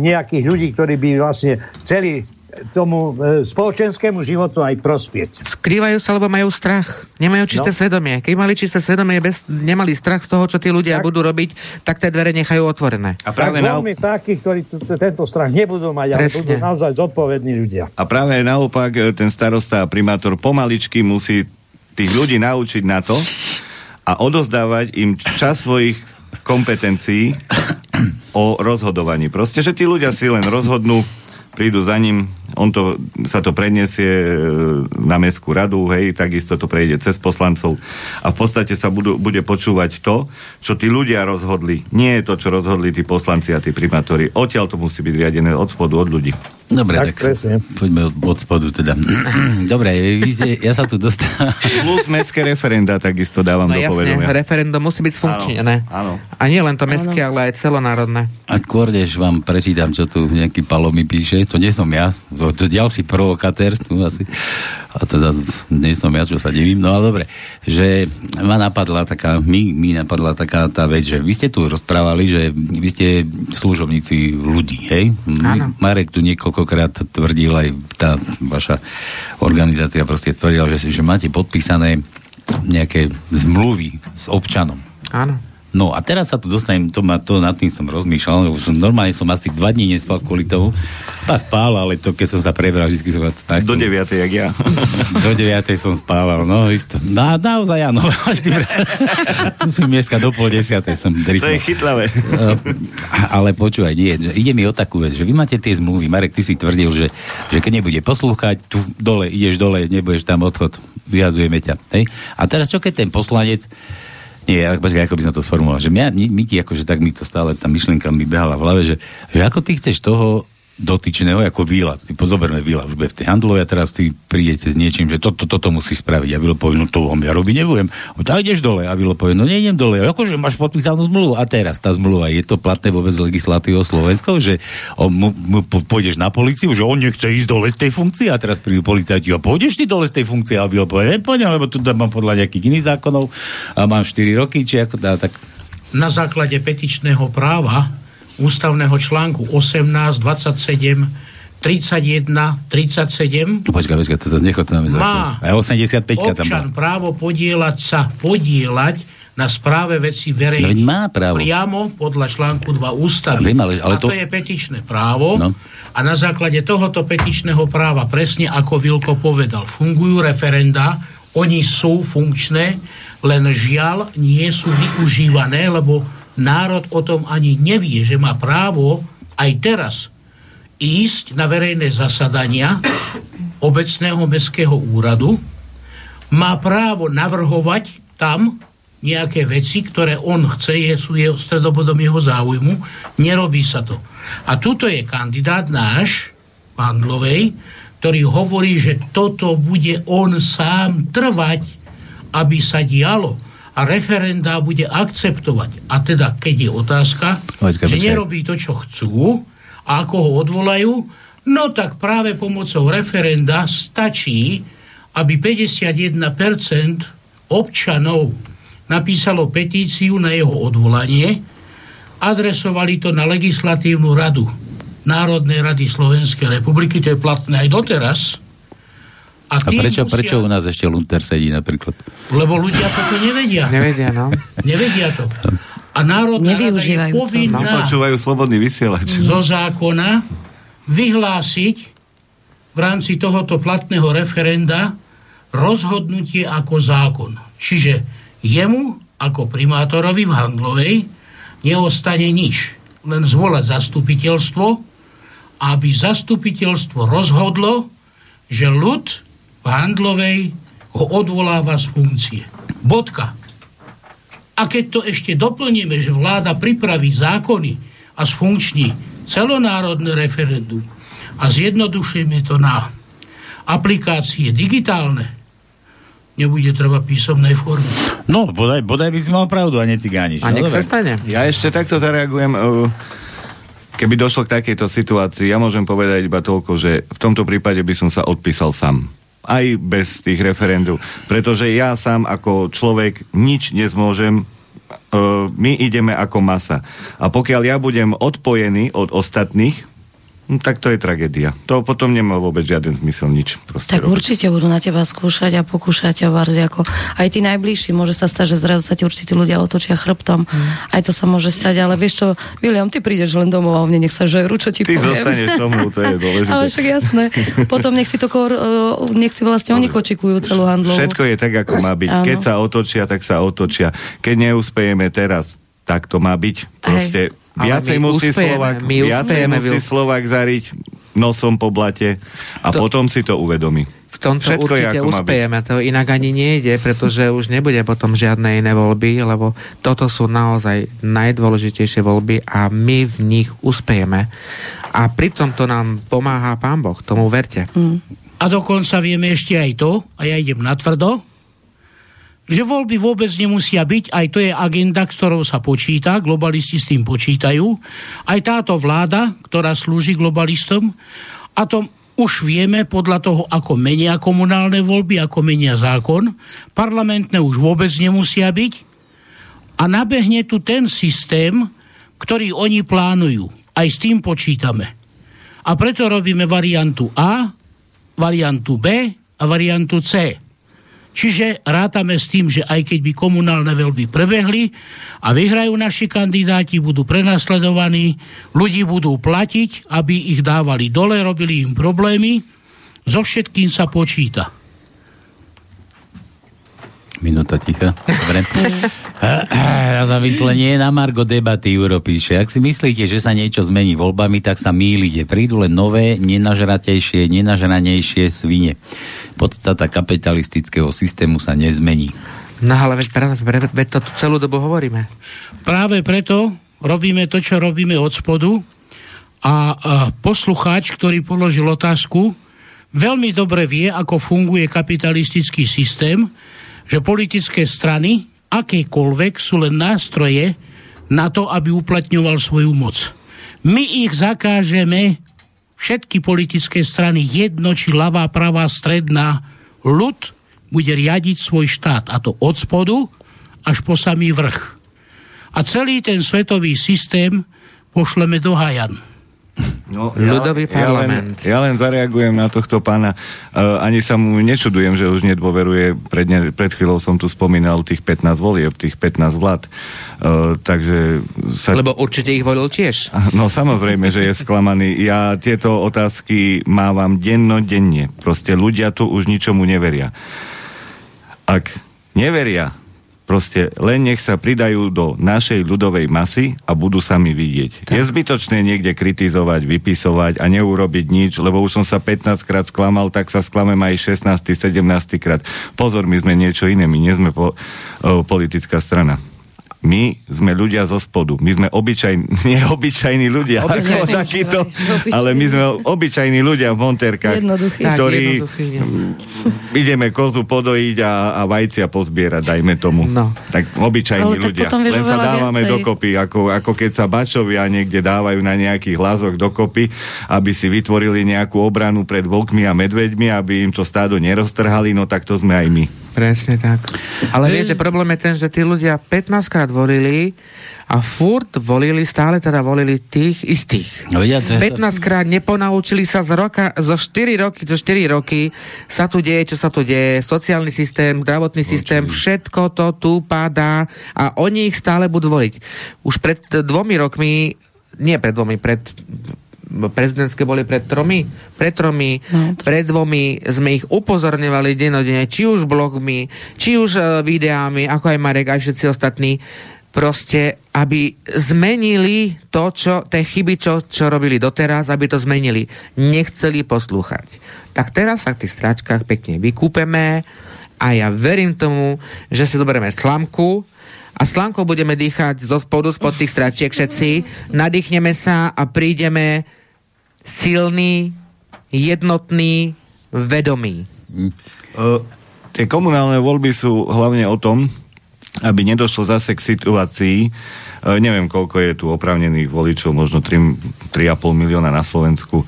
nejakých ľudí, ktorí by vlastne chceli tomu e, spoločenskému životu aj prospieť. Skrývajú sa, lebo majú strach. Nemajú čisté no. svedomie. Keď mali čisté svedomie, bez, nemali strach z toho, čo tí ľudia tak. budú robiť, tak tie dvere nechajú otvorené. A práve tak na... takých, ktorí t- t- tento strach nebudú mať, Presne. ale budú naozaj zodpovední ľudia. A práve naopak e, ten starosta a primátor pomaličky musí tých ľudí naučiť na to a odozdávať im čas svojich kompetencií o rozhodovaní. Proste, že tí ľudia si len rozhodnú, prídu za ním, on to, sa to predniesie e, na mestskú radu, hej, takisto to prejde cez poslancov a v podstate sa budú, bude počúvať to, čo tí ľudia rozhodli. Nie je to, čo rozhodli tí poslanci a tí primátori. Odtiaľ to musí byť riadené od spodu, od ľudí. Dobre, tak, tak poďme od, od spodu teda. Dobre, vidíte, ja sa tu dostávam. Plus mestské referenda takisto dávam no, do jasne, povedomia. referendum musí byť sfunkčnené. Áno, áno. A nie len to mestské, ale aj celonárodné. A skôr, než vám prečítam, čo tu nejaký Palo mi píše, to nie som ja, to, ďalší provokatér, tu asi, a teda nie som ja, čo sa divím, no ale dobre, že ma napadla taká, mi, mi napadla taká tá vec, že vy ste tu rozprávali, že vy ste služobníci ľudí, hej? Áno. Marek tu niekoľkokrát tvrdil, aj tá vaša organizácia proste tvrdila, že, že máte podpísané nejaké zmluvy s občanom. Áno. No a teraz sa tu dostanem, to, ma, to nad tým som rozmýšľal, už som, normálne som asi dva dní nespal kvôli tomu. A spál, ale to keď som sa prebral, vždy som tak... Do 9. jak ja. do 9. som spával, no isto. No, naozaj áno. tu som dneska do pol desiatej som drýchol. To je chytlavé. ale počúvaj, nie, že ide mi o takú vec, že vy máte tie zmluvy, Marek, ty si tvrdil, že, že keď nebude poslúchať, tu dole, ideš dole, nebudeš tam odchod, vyjazujeme ťa. Hej? A teraz čo keď ten poslanec nie, počkaj, ako by som to sformuloval, že mňa, ti akože tak mi to stále, tá myšlienka mi behala v hlave, že, že ako ty chceš toho dotyčného ako výlet. Ty pozoberme výlet už bude v tej handlovej a teraz ty prídete s niečím, že toto, toto musí spraviť. A Vilo povie, no to vám ja robiť nebudem. No tak ideš dole. A Vilo povie, no nejdem dole. Akože máš podpísanú zmluvu. A teraz tá zmluva, je to platné vôbec legislatívou Slovenskou, že on, mu, mu, pôjdeš na policiu, že on nechce ísť dole z tej funkcie a teraz prídu policajti a pôjdeš ty dole z tej funkcie a Vilo povie, nepôjdem, lebo tu mám podľa nejakých iných zákonov a mám 4 roky, či ako tá, tak na základe petičného práva ústavného článku 18, 27, 31, 37 Počkaj, počkaj, to zase nechod tam má aj 85 občan tam právo podielať sa, podielať na správe veci verejných. No, má právo. Priamo podľa článku 2 ústavy. Viem, ale, ale a to... to je petičné právo. No. A na základe tohoto petičného práva, presne ako Vilko povedal, fungujú referenda, oni sú funkčné, len žiaľ nie sú využívané, lebo národ o tom ani nevie, že má právo aj teraz ísť na verejné zasadania obecného mestského úradu, má právo navrhovať tam nejaké veci, ktoré on chce, je, sú jeho stredobodom jeho záujmu, nerobí sa to. A tuto je kandidát náš, pán Dlovej, ktorý hovorí, že toto bude on sám trvať, aby sa dialo a referendá bude akceptovať. A teda, keď je otázka, počkaj, že počkaj. nerobí to, čo chcú, a ako ho odvolajú, no tak práve pomocou referenda stačí, aby 51% občanov napísalo petíciu na jeho odvolanie, adresovali to na legislatívnu radu Národnej rady Slovenskej republiky, to je platné aj doteraz, a, a prečo, musia... prečo u nás ešte Lunter sedí napríklad? Lebo ľudia toto nevedia. Nevedia, no. Nevedia to. A národná rada je povinná Počúvajú slobodný vysielač. zo zákona vyhlásiť v rámci tohoto platného referenda rozhodnutie ako zákon. Čiže jemu ako primátorovi v Handlovej neostane nič. Len zvolať zastupiteľstvo, aby zastupiteľstvo rozhodlo, že ľud Handlovej ho odvoláva z funkcie. Bodka. A keď to ešte doplníme, že vláda pripraví zákony a sfunkční celonárodné referendum a zjednodušíme to na aplikácie digitálne, nebude treba písomnej formy. No, bodaj, bodaj by si mal pravdu a necigániš. A no, nech sa stane. Ja ešte takto zareagujem. keby došlo k takejto situácii, ja môžem povedať iba toľko, že v tomto prípade by som sa odpísal sám. Aj bez tých referendov. Pretože ja sám ako človek nič nezmôžem uh, my ideme ako masa. A pokiaľ ja budem odpojený od ostatných, No, tak to je tragédia. To potom nemá vôbec žiaden zmysel nič. Tak robiť. určite budú na teba skúšať a pokúšať ťa varzi ako aj tí najbližší. Môže sa stať, že zrazu sa ti určití ľudia otočia chrbtom. Hmm. Aj to sa môže stať, ale vieš čo, William, ty prídeš len domov a mne nech sa žeru, čo ti ty poviem. Zostaneš so mnou, to je dôležité. ale však jasné. Potom nech si to kor, uh, nech si vlastne oni kočikujú celú handlu. Všetko je tak, ako má byť. Áno. Keď sa otočia, tak sa otočia. Keď neúspejeme teraz, tak to má byť. Proste Hej Viacej musí, Slovak, viacej musí Slovak zariť nosom po blate a to, potom si to uvedomí. V tomto Všetko určite je, uspejeme, to inak ani nejde, pretože už nebude potom žiadne iné voľby, lebo toto sú naozaj najdôležitejšie voľby a my v nich uspejeme. A pritom to nám pomáha Pán Boh, tomu verte. Mm. A dokonca vieme ešte aj to, a ja idem na tvrdo, že voľby vôbec nemusia byť, aj to je agenda, ktorou sa počíta, globalisti s tým počítajú, aj táto vláda, ktorá slúži globalistom, a to už vieme podľa toho, ako menia komunálne voľby, ako menia zákon, parlamentné už vôbec nemusia byť a nabehne tu ten systém, ktorý oni plánujú. Aj s tým počítame. A preto robíme variantu A, variantu B a variantu C. Čiže rátame s tým, že aj keď by komunálne veľby prebehli a vyhrajú naši kandidáti, budú prenasledovaní, ľudí budú platiť, aby ich dávali dole, robili im problémy, so všetkým sa počíta. Minúta ticha. Dobre. Na zamyslenie na Margo debaty píše. Ak si myslíte, že sa niečo zmení voľbami, tak sa mýlite. Prídu len nové, nenažratejšie, nenažranejšie svine. Podstata kapitalistického systému sa nezmení. No ale veď, práve, pre, veď to tu celú dobu hovoríme. Práve preto robíme to, čo robíme od spodu a, a poslucháč, ktorý položil otázku, veľmi dobre vie, ako funguje kapitalistický systém, že politické strany, akékoľvek, sú len nástroje na to, aby uplatňoval svoju moc. My ich zakážeme, všetky politické strany, jedno či ľavá, pravá, stredná, ľud bude riadiť svoj štát, a to od spodu až po samý vrch. A celý ten svetový systém pošleme do Hajan. No, Ľudový ja, parlament. Ja len, ja len zareagujem na tohto pána. Uh, ani sa mu nečudujem, že už nedôveruje. Pred, ne, pred chvíľou som tu spomínal tých 15 volieb, tých 15 vlád. Uh, takže sa... Lebo určite ich volil tiež. No samozrejme, že je sklamaný. Ja tieto otázky mávam denno-denne. Proste ľudia tu už ničomu neveria. Ak neveria Proste len nech sa pridajú do našej ľudovej masy a budú sami vidieť. Tak. Je zbytočné niekde kritizovať, vypisovať a neurobiť nič, lebo už som sa 15 krát sklamal, tak sa sklamem aj 16. 17. krát. Pozor, my sme niečo iné, my nie sme po, o, politická strana my sme ľudia zo spodu. My sme obyčajní, nie obyčajní ľudia, obyčajní, ako takýto, ale my sme obyčajní ľudia v monterkách, ktorí tak, ideme kozu podojiť a, a vajcia pozbierať, dajme tomu. No. Tak obyčajní ale ľudia. Tak Len sa dávame viacej. dokopy, ako, ako keď sa bačovia niekde dávajú na nejakých lázok dokopy, aby si vytvorili nejakú obranu pred vlkmi a medveďmi, aby im to stádo neroztrhali, no tak to sme aj my. Presne tak. Ale vieš, že problém je ten, že tí ľudia 15 krát volili a furt volili, stále teda volili tých istých. No, ja, 15 krát neponaučili sa z roka, zo 4 roky, zo 4 roky sa tu deje, čo sa tu deje, sociálny systém, zdravotný systém, všetko to tu padá a oni ich stále budú voliť. Už pred dvomi rokmi, nie pred dvomi, pred prezidentské boli pred tromi, pred tromi, no. pred dvomi sme ich upozorňovali denodene, či už blogmi, či už uh, videami, ako aj Marek, aj všetci ostatní, proste, aby zmenili to, čo, tie chyby, čo, čo robili doteraz, aby to zmenili. Nechceli poslúchať. Tak teraz sa v tých stračkách pekne vykúpeme a ja verím tomu, že si zoberieme slamku, a slankou budeme dýchať zo spodu, spod tých stračiek všetci, nadýchneme sa a prídeme silný, jednotný, vedomý. Uh, tie komunálne voľby sú hlavne o tom, aby nedošlo zase k situácii, e, neviem, koľko je tu opravnených voličov, možno 3, 3,5 milióna na Slovensku, e,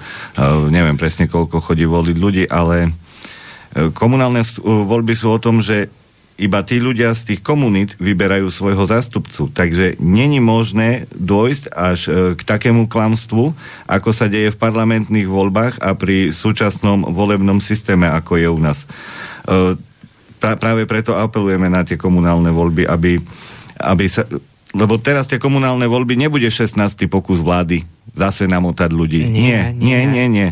neviem presne, koľko chodí voliť ľudí, ale komunálne voľby sú o tom, že iba tí ľudia z tých komunít vyberajú svojho zástupcu. Takže není možné dôjsť až k takému klamstvu, ako sa deje v parlamentných voľbách a pri súčasnom volebnom systéme, ako je u nás pra, práve preto apelujeme na tie komunálne voľby, aby, aby sa... Lebo teraz tie komunálne voľby nebude 16. pokus vlády zase namotať ľudí. Nie, nie, nie, nie. nie.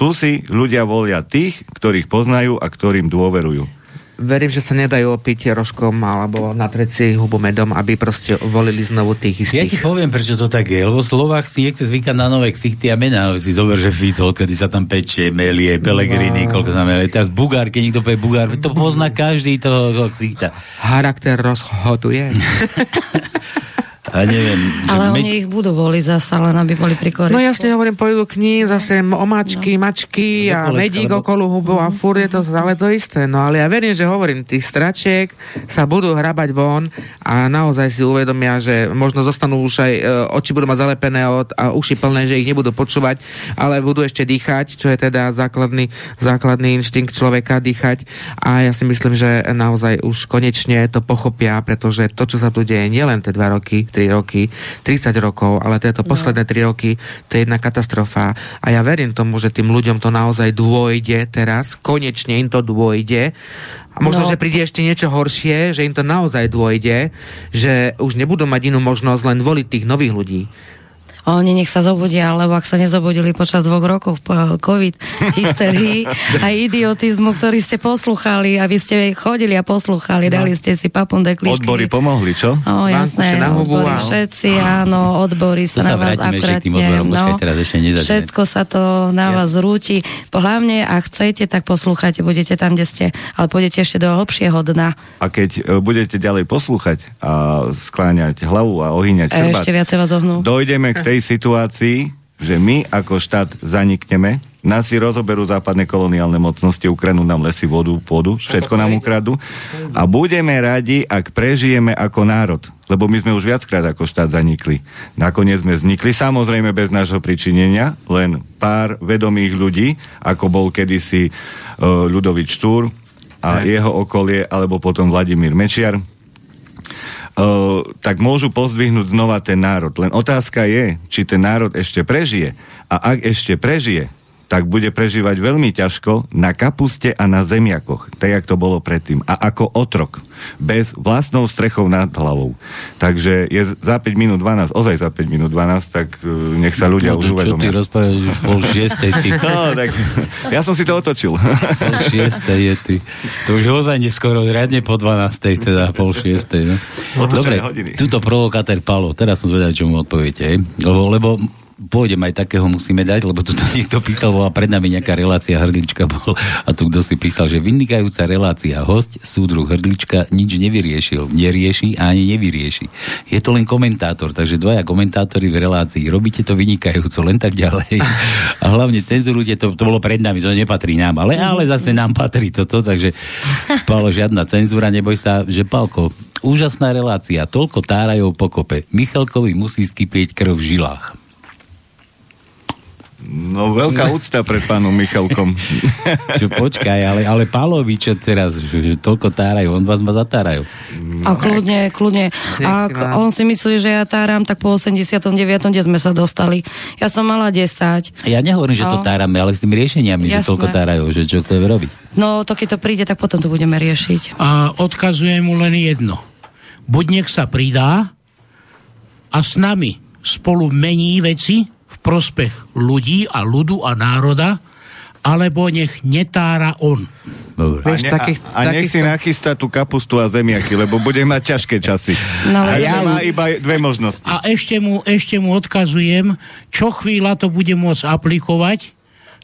Tu si ľudia volia tých, ktorých poznajú a ktorým dôverujú verím, že sa nedajú opiť rožkom alebo natrieť si hubu medom, aby proste volili znovu tých istých. Ja ti poviem, prečo to tak je, lebo Slovák si nechce zvykať na nové ksichty a mená. Si zober, že Fico, odkedy sa tam pečie, melie, Pelegrini, no. koľko sa melie. Teraz Bugár, keď niekto povie Bugár, to pozná každý toho ksichta. Charakter rozhoduje. A neviem. Ale my... oni ich budú voliť zasa, len aby boli pri No jasne, hovorím, pôjdu k ní, zase omáčky, no. mačky a medík lebo... okolo hubu a furt je to ale to isté. No ale ja verím, že hovorím, tých stračiek sa budú hrabať von a naozaj si uvedomia, že možno zostanú už aj, e, oči budú mať zalepené od, a uši plné, že ich nebudú počúvať, ale budú ešte dýchať, čo je teda základný, základný inštinkt človeka dýchať a ja si myslím, že naozaj už konečne to pochopia, pretože to, čo sa tu deje, nielen tie dva roky, 3 roky, 30 rokov, ale tieto no. posledné 3 roky, to je jedna katastrofa. A ja verím tomu, že tým ľuďom to naozaj dôjde teraz, konečne im to dôjde. A možno, no. že príde ešte niečo horšie, že im to naozaj dôjde, že už nebudú mať inú možnosť len voliť tých nových ľudí oni nech sa zobudia, lebo ak sa nezobudili počas dvoch rokov COVID, hysterii a idiotizmu, ktorý ste poslúchali a vy ste chodili a poslúchali, no. dali ste si papundekličky. Odbory pomohli, čo? O, jasné, na hubu, odbory, všetci, áno, odbory sa, na vás akurát no, všetko sa to na vás rúti. Hlavne, ak chcete, tak poslúchajte, budete tam, kde ste, ale pôjdete ešte do hlbšieho dna. A keď e, budete ďalej poslúchať a skláňať hlavu a ohýňať chrbát, ešte viacej vás ohnú. dojdeme k tej tej situácii, že my ako štát zanikneme, nás si rozoberú západné koloniálne mocnosti, ukradnú nám lesy, vodu, pôdu, všetko nám ukradú a budeme radi, ak prežijeme ako národ, lebo my sme už viackrát ako štát zanikli. Nakoniec sme vznikli, samozrejme bez nášho pričinenia, len pár vedomých ľudí, ako bol kedysi uh, Ľudovič Štúr a jeho okolie, alebo potom Vladimír Mečiar, tak môžu pozdvihnúť znova ten národ. Len otázka je, či ten národ ešte prežije. A ak ešte prežije, tak bude prežívať veľmi ťažko na kapuste a na zemiakoch, tak jak to bolo predtým. A ako otrok, bez vlastnou strechou nad hlavou. Takže je za 5 minút 12, ozaj za 5 minút 12, tak uh, nech sa ľudia no, už uvedomia. Čo ty rozprávaš už pol šiestej, ty. No, tak ja som si to otočil. Pol šiestej je ty. To už ozaj neskoro, riadne po 12, teda pol šiestej. No. Dobre, hodiny. túto provokátor Palo, teraz som zvedal, čo mu odpoviete. Lebo, lebo pôjdem aj takého musíme dať, lebo tu niekto písal, bola pred nami nejaká relácia hrdlička bol a tu kto si písal, že vynikajúca relácia host, súdruh hrdlička nič nevyriešil, nerieši a ani nevyrieši. Je to len komentátor, takže dvaja komentátori v relácii, robíte to vynikajúco, len tak ďalej. A hlavne cenzurujte, to, to bolo pred nami, to nepatrí nám, ale, ale zase nám patrí toto, takže Pálo, žiadna cenzúra, neboj sa, že Pálko, úžasná relácia, toľko tárajov pokope. Michalkovi musí skypieť krv v žilách. No veľká úcta pred pánom Michalkom. čo počkaj, ale, ale Pálovi, čo teraz, že, že toľko tárajú, on vás ma zatárajú. A kľudne, kľudne. Ak on si myslí, že ja táram, tak po 89. kde sme sa dostali. Ja som mala 10. Ja nehovorím, že to no. tárame, ale s tými riešeniami, Jasné. že toľko tárajú, že čo chceme robiť. No to keď to príde, tak potom to budeme riešiť. A odkazujem mu len jedno. Buď nech sa pridá a s nami spolu mení veci, prospech ľudí a ľudu a národa, alebo nech netára on. Dobre. A, ne, takých, a, a nech si nachystá tú kapustu a zemiaky, lebo bude mať ťažké časy. No, a ja má iba dve možnosti. A ešte mu, ešte mu odkazujem, čo chvíľa to bude môcť aplikovať,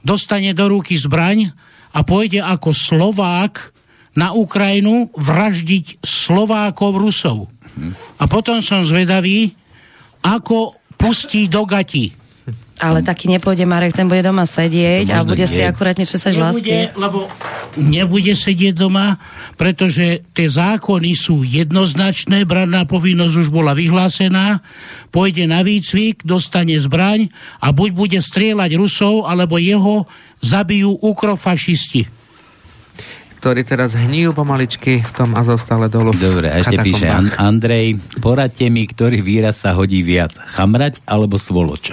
dostane do ruky zbraň a pôjde ako Slovák na Ukrajinu vraždiť Slovákov Rusov. Hm. A potom som zvedavý, ako pustí do gati Ale taký nepôjde Marek, ten bude doma sedieť a bude nie. si akurátne česať vlastky. lebo nebude sedieť doma, pretože tie zákony sú jednoznačné, branná povinnosť už bola vyhlásená, pôjde na výcvik, dostane zbraň a buď bude strieľať Rusov, alebo jeho zabijú ukrofašisti ktorí teraz hníjú pomaličky v tom Azovstale dolu. Dobre, a ešte píše An- Andrej, poradte mi, ktorý výraz sa hodí viac. Chamrať alebo svoloč?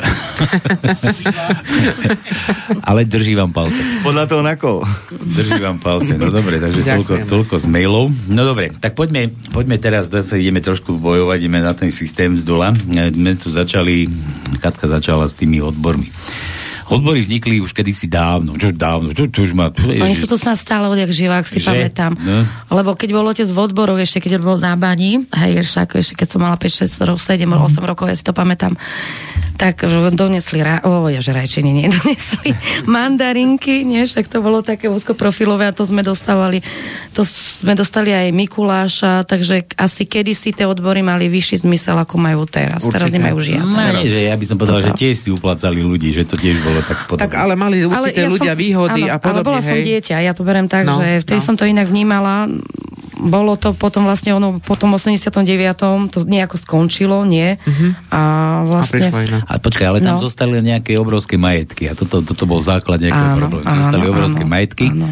Ale drží vám palce. Podľa toho na koho? Drží vám palce. No dobre, takže toľko, toľko z mailov. No dobre, tak poďme, poďme teraz, zase ideme trošku bojovať, ideme na ten systém z dola. My tu začali, Katka začala s tými odbormi. Odbory vznikli už kedysi dávno. Čo dávno? To, to už má... To je, Oni sú tu sa stále odjak živá, ak si že? pamätám. No. Lebo keď bol otec v odboroch, ešte keď bol na bani, hej, však, ešte keď som mala 5, 6, 7, 8 rokov, ja si to pamätám, tak donesli, ra, oh, že rajčiny nie, donesli mandarinky, nie, však to bolo také úzkoprofilové a to sme dostávali, to sme dostali aj Mikuláša, takže asi kedysi tie odbory mali vyšší zmysel, ako majú teraz. Určite. Teraz nemajú žiadne. No, nie, že ja by som povedal, že tiež si uplácali ľudí, že to tiež bolo tak podobné. Tak ale mali určité ale ja ľudia som, výhody áno, a podobne. Ale bola hej. som dieťa, ja to berem tak, no, že vtedy no. som to inak vnímala, bolo to potom vlastne ono, po tom 89. to nejako skončilo, nie? Uh-huh. A vlastne... A, a počkaj, ale tam no. zostali nejaké obrovské majetky a toto, toto bol základ nejakého problému. Zostali áno, obrovské áno, majetky. Áno.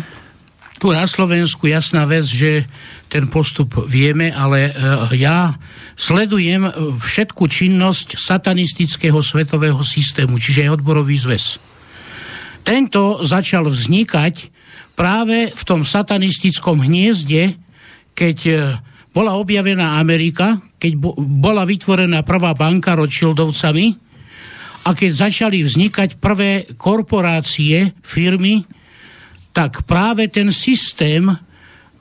Tu na Slovensku jasná vec, že ten postup vieme, ale uh, ja sledujem všetku činnosť satanistického svetového systému, čiže aj odborový zväz. Tento začal vznikať práve v tom satanistickom hniezde, keď e, bola objavená Amerika, keď bola vytvorená prvá banka Rothschildovcami a keď začali vznikať prvé korporácie, firmy, tak práve ten systém,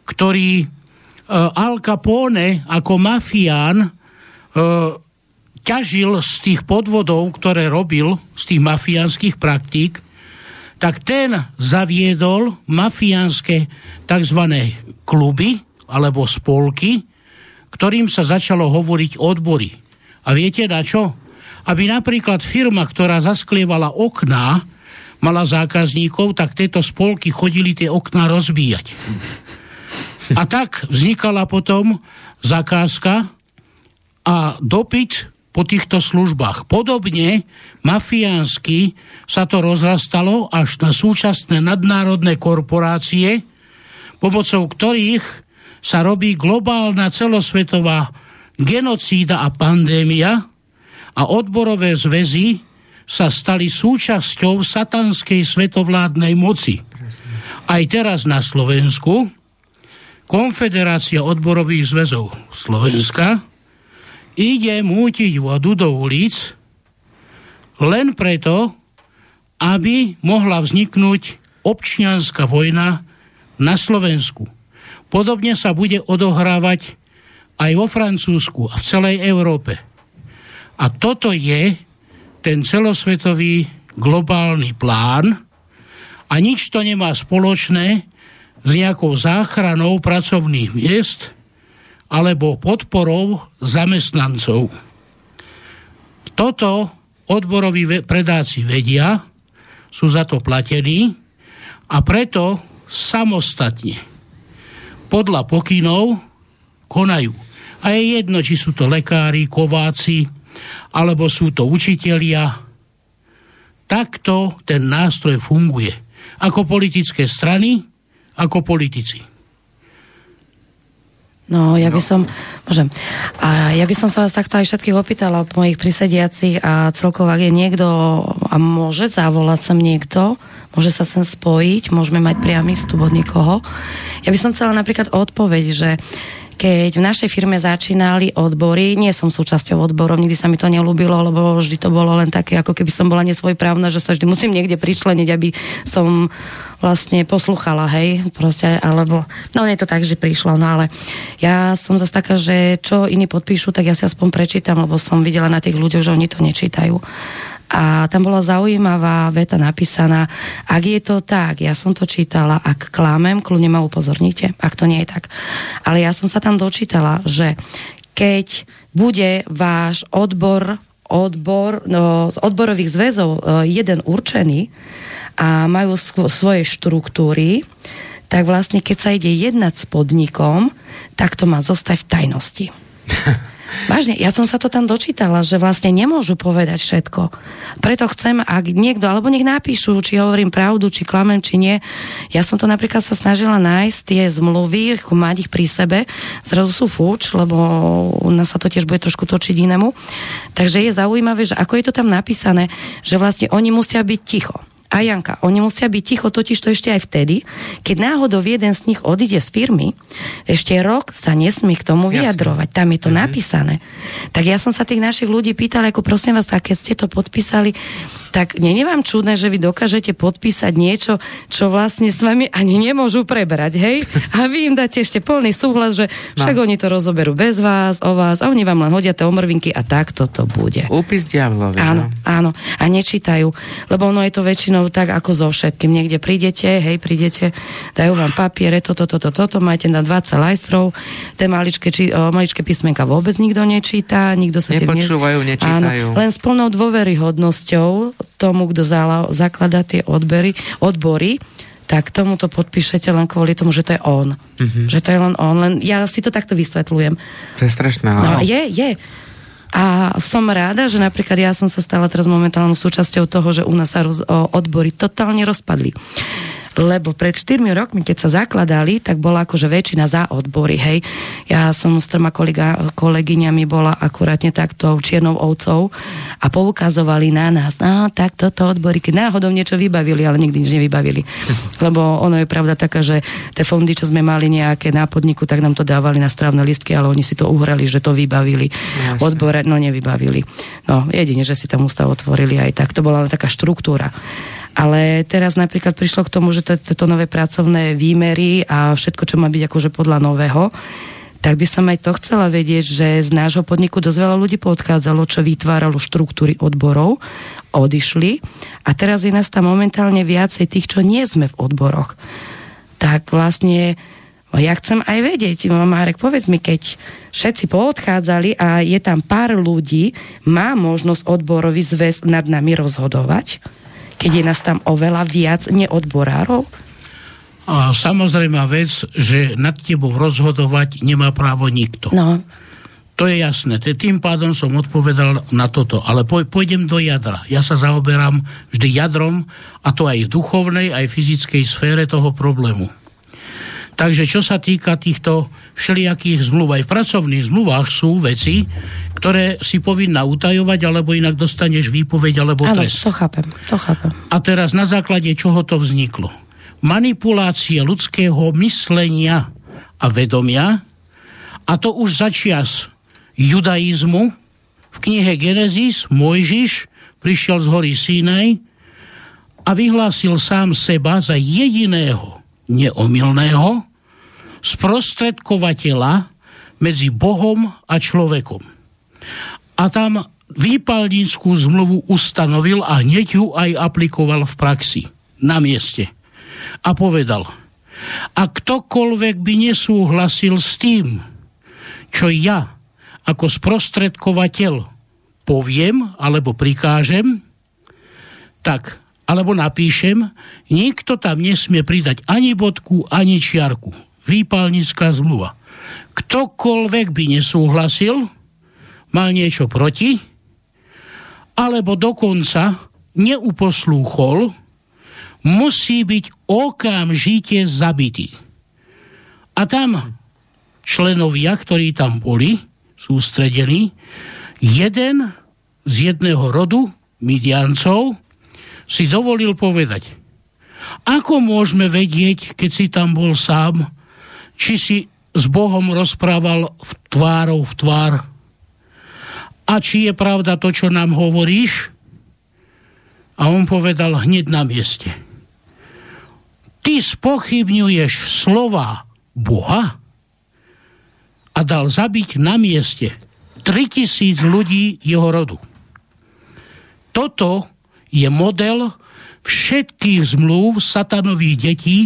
ktorý uh, Al Capone ako mafián uh, ťažil z tých podvodov, ktoré robil, z tých mafiánskych praktík, tak ten zaviedol mafiánske tzv. kluby, alebo spolky, ktorým sa začalo hovoriť odbory. A viete na čo? Aby napríklad firma, ktorá zasklievala okná, mala zákazníkov, tak tieto spolky chodili tie okná rozbíjať. A tak vznikala potom zakázka a dopyt po týchto službách. Podobne mafiánsky sa to rozrastalo až na súčasné nadnárodné korporácie, pomocou ktorých sa robí globálna celosvetová genocída a pandémia a odborové zväzy sa stali súčasťou satanskej svetovládnej moci. Aj teraz na Slovensku Konfederácia odborových zväzov Slovenska ide mútiť vodu do ulic len preto, aby mohla vzniknúť občianská vojna na Slovensku. Podobne sa bude odohrávať aj vo Francúzsku a v celej Európe. A toto je ten celosvetový globálny plán a nič to nemá spoločné s nejakou záchranou pracovných miest alebo podporou zamestnancov. Toto odboroví predáci vedia, sú za to platení a preto samostatne podľa pokynov konajú. A je jedno, či sú to lekári, kováci, alebo sú to učitelia. Takto ten nástroj funguje. Ako politické strany, ako politici. No, ja by som, môžem, a ja by som sa vás takto aj všetkých opýtala po mojich prisediacich a celkovo, ak je niekto a môže zavolať sem niekto, môže sa sem spojiť, môžeme mať priamy vstup od niekoho. Ja by som chcela napríklad odpoveď, že keď v našej firme začínali odbory, nie som súčasťou odborov, nikdy sa mi to nelúbilo, lebo vždy to bolo len také, ako keby som bola nesvojprávna, že sa vždy musím niekde pričleniť, aby som vlastne posluchala, hej, proste, alebo, no nie to tak, že prišlo, no ale ja som zase taká, že čo iní podpíšu, tak ja si aspoň prečítam, lebo som videla na tých ľuďoch, že oni to nečítajú a tam bola zaujímavá veta napísaná, ak je to tak, ja som to čítala, ak klamem, kľudne ma upozornite, ak to nie je tak. Ale ja som sa tam dočítala, že keď bude váš odbor odbor, no, z odborových zväzov e, jeden určený a majú svoje štruktúry, tak vlastne keď sa ide jednať s podnikom, tak to má zostať v tajnosti. Vážne, ja som sa to tam dočítala, že vlastne nemôžu povedať všetko. Preto chcem, ak niekto, alebo nech napíšu, či hovorím pravdu, či klamem, či nie. Ja som to napríklad sa snažila nájsť tie zmluvy, mať ich pri sebe. Zrazu sú fúč, lebo u nás sa to tiež bude trošku točiť inému. Takže je zaujímavé, že ako je to tam napísané, že vlastne oni musia byť ticho a Janka, oni musia byť ticho totiž to ešte aj vtedy, keď náhodou jeden z nich odíde z firmy, ešte rok sa nesmie k tomu Jasne. vyjadrovať. Tam je to mm-hmm. napísané. Tak ja som sa tých našich ľudí pýtala, ako prosím vás, tak keď ste to podpísali, tak nie je vám čudné, že vy dokážete podpísať niečo, čo vlastne s vami ani nemôžu prebrať, hej? A vy im dáte ešte plný súhlas, že no. však no. oni to rozoberú bez vás, o vás, a oni vám len hodia tie omrvinky a takto to bude. Úpis diavlovi. Áno, no. áno. A nečítajú, lebo ono je to väčšinou tak ako so všetkým. Niekde prídete, hej, prídete, dajú vám papiere, toto, toto, toto, to, máte na 20 lajstrov, tie maličké, či, o, maličké písmenka vôbec nikto nečíta, nikto sa Nepočúvajú, ne... nečítajú. Áno, len s plnou dôveryhodnosťou tomu, kto zakladá tie odbery, odbory, tak tomu to podpíšete len kvôli tomu, že to je on. Mm-hmm. Že to je len on. Len ja si to takto vysvetľujem. To je strašné. No, je, je. A som rada, že napríklad ja som sa stala teraz momentálnou súčasťou toho, že u nás sa roz, odbory totálne rozpadli lebo pred 4 rokmi, keď sa zakladali, tak bola akože väčšina za odbory, hej. Ja som s troma kolega, kolegyňami bola akurátne takto čiernou ovcov a poukazovali na nás, no tak toto odbory, keď náhodou niečo vybavili, ale nikdy nič nevybavili. Lebo ono je pravda taká, že tie fondy, čo sme mali nejaké na podniku, tak nám to dávali na strávne listky, ale oni si to uhrali, že to vybavili. Jasne. Odbore, no nevybavili. No jedine, že si tam ústav otvorili aj tak. To bola len taká štruktúra. Ale teraz napríklad prišlo k tomu, že toto nové pracovné výmery a všetko, čo má byť akože podľa nového, tak by som aj to chcela vedieť, že z nášho podniku dosť veľa ľudí podchádzalo, čo vytváralo štruktúry odborov, odišli a teraz je nás tam momentálne viacej tých, čo nie sme v odboroch. Tak vlastne ja chcem aj vedieť, Marek, povedz mi, keď všetci poodchádzali a je tam pár ľudí, má možnosť odborový zväz nad nami rozhodovať? Keď je nás tam oveľa viac neodborárov? A samozrejme vec, že nad tebou rozhodovať nemá právo nikto. No. To je jasné. Tým pádom som odpovedal na toto. Ale pôjdem do jadra. Ja sa zaoberám vždy jadrom, a to aj v duchovnej, aj v fyzickej sfére toho problému. Takže čo sa týka týchto všelijakých zmluv, aj v pracovných zmluvách sú veci, ktoré si povinná utajovať, alebo inak dostaneš výpoveď alebo Áno, trest. to chápem, to chápem. A teraz na základe čoho to vzniklo? Manipulácie ľudského myslenia a vedomia, a to už začias judaizmu, v knihe Genesis Mojžiš prišiel z hory Sinaj a vyhlásil sám seba za jediného neomilného sprostredkovateľa medzi Bohom a človekom. A tam výpalníckú zmluvu ustanovil a hneď ju aj aplikoval v praxi, na mieste. A povedal, a ktokoľvek by nesúhlasil s tým, čo ja ako sprostredkovateľ poviem alebo prikážem, tak alebo napíšem, nikto tam nesmie pridať ani bodku, ani čiarku. Výpalnická zmluva. Ktokoľvek by nesúhlasil, mal niečo proti, alebo dokonca neuposlúchol, musí byť okamžite zabitý. A tam členovia, ktorí tam boli, sústredení, jeden z jedného rodu, Midiancov, si dovolil povedať, ako môžeme vedieť, keď si tam bol sám, či si s Bohom rozprával v tvárov v tvár a či je pravda to, čo nám hovoríš? A on povedal hneď na mieste. Ty spochybňuješ slova Boha a dal zabiť na mieste 3000 ľudí jeho rodu. Toto je model všetkých zmluv satanových detí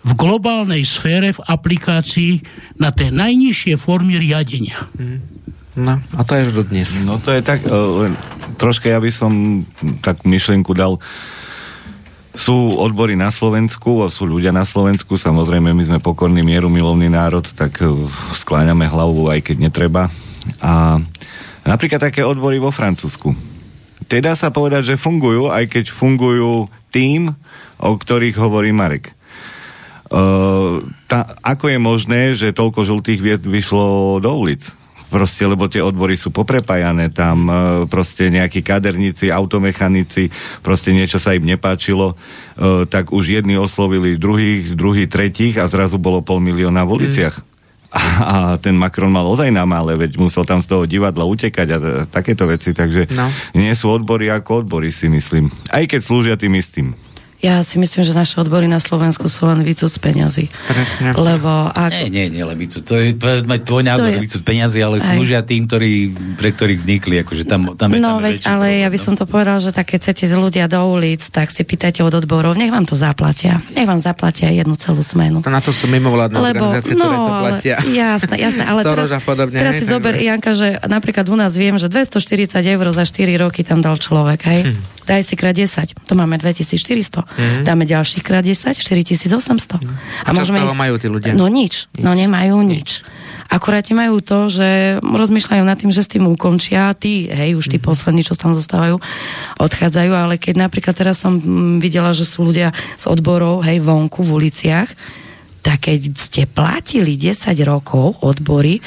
v globálnej sfére v aplikácii na tie najnižšie formy riadenia. No, a to je už dnes. No to je tak, len troška ja by som takú myšlienku dal sú odbory na Slovensku, sú ľudia na Slovensku, samozrejme my sme pokorný mieru milovný národ, tak e, skláňame hlavu aj keď netreba. A napríklad také odbory vo Francúzsku. Teda sa povedať, že fungujú, aj keď fungujú tým, o ktorých hovorí Marek. Uh, tá, ako je možné, že toľko žltých vied vyšlo do ulic? proste, lebo tie odbory sú poprepájané, tam proste nejakí kaderníci, automechanici, proste niečo sa im nepáčilo, tak už jedni oslovili druhých, druhý, tretích a zrazu bolo pol milióna v uliciach. Mm. A, ten Macron mal ozaj na mále, veď musel tam z toho divadla utekať a takéto veci, takže no. nie sú odbory ako odbory, si myslím. Aj keď slúžia tým istým. Ja si myslím, že naše odbory na Slovensku sú len výcud z peňazí. Presne. Lebo ak... Nie, nie, nie, len výcud. To je mať tvoj názor, je... výcud peňazí, ale Aj. slúžia tým, ktorí, pre ktorých vznikli. Akože tam, tam je, no, tam veď, ale problém, ja by no. som to povedal, že tak keď chcete z ľudia do ulic, tak si pýtajte od odborov, nech vám to zaplatia. Nech vám zaplatia jednu celú smenu. To na to sú mimovládne Lebo, organizácie, no, ktoré to platia. Ale, jasné, jasné. Ale teraz, podobne, teraz si zober, Janka, že napríklad u nás viem, že 240 eur za 4 roky tam dal človek, hej? Hm daj si krát 10, to máme 2400. Mm. Dáme ďalších krát 10, 4800. Mm. A, a môžeme ísť... majú tí ľudia? No nič, nič. no nemajú nič. Akurát majú to, že rozmýšľajú nad tým, že s tým ukončia. Tí, hej, už tí mm. poslední, čo tam zostávajú, odchádzajú, ale keď napríklad teraz som mm, videla, že sú ľudia z odborov, hej, vonku v uliciach, tak keď ste platili 10 rokov odbory,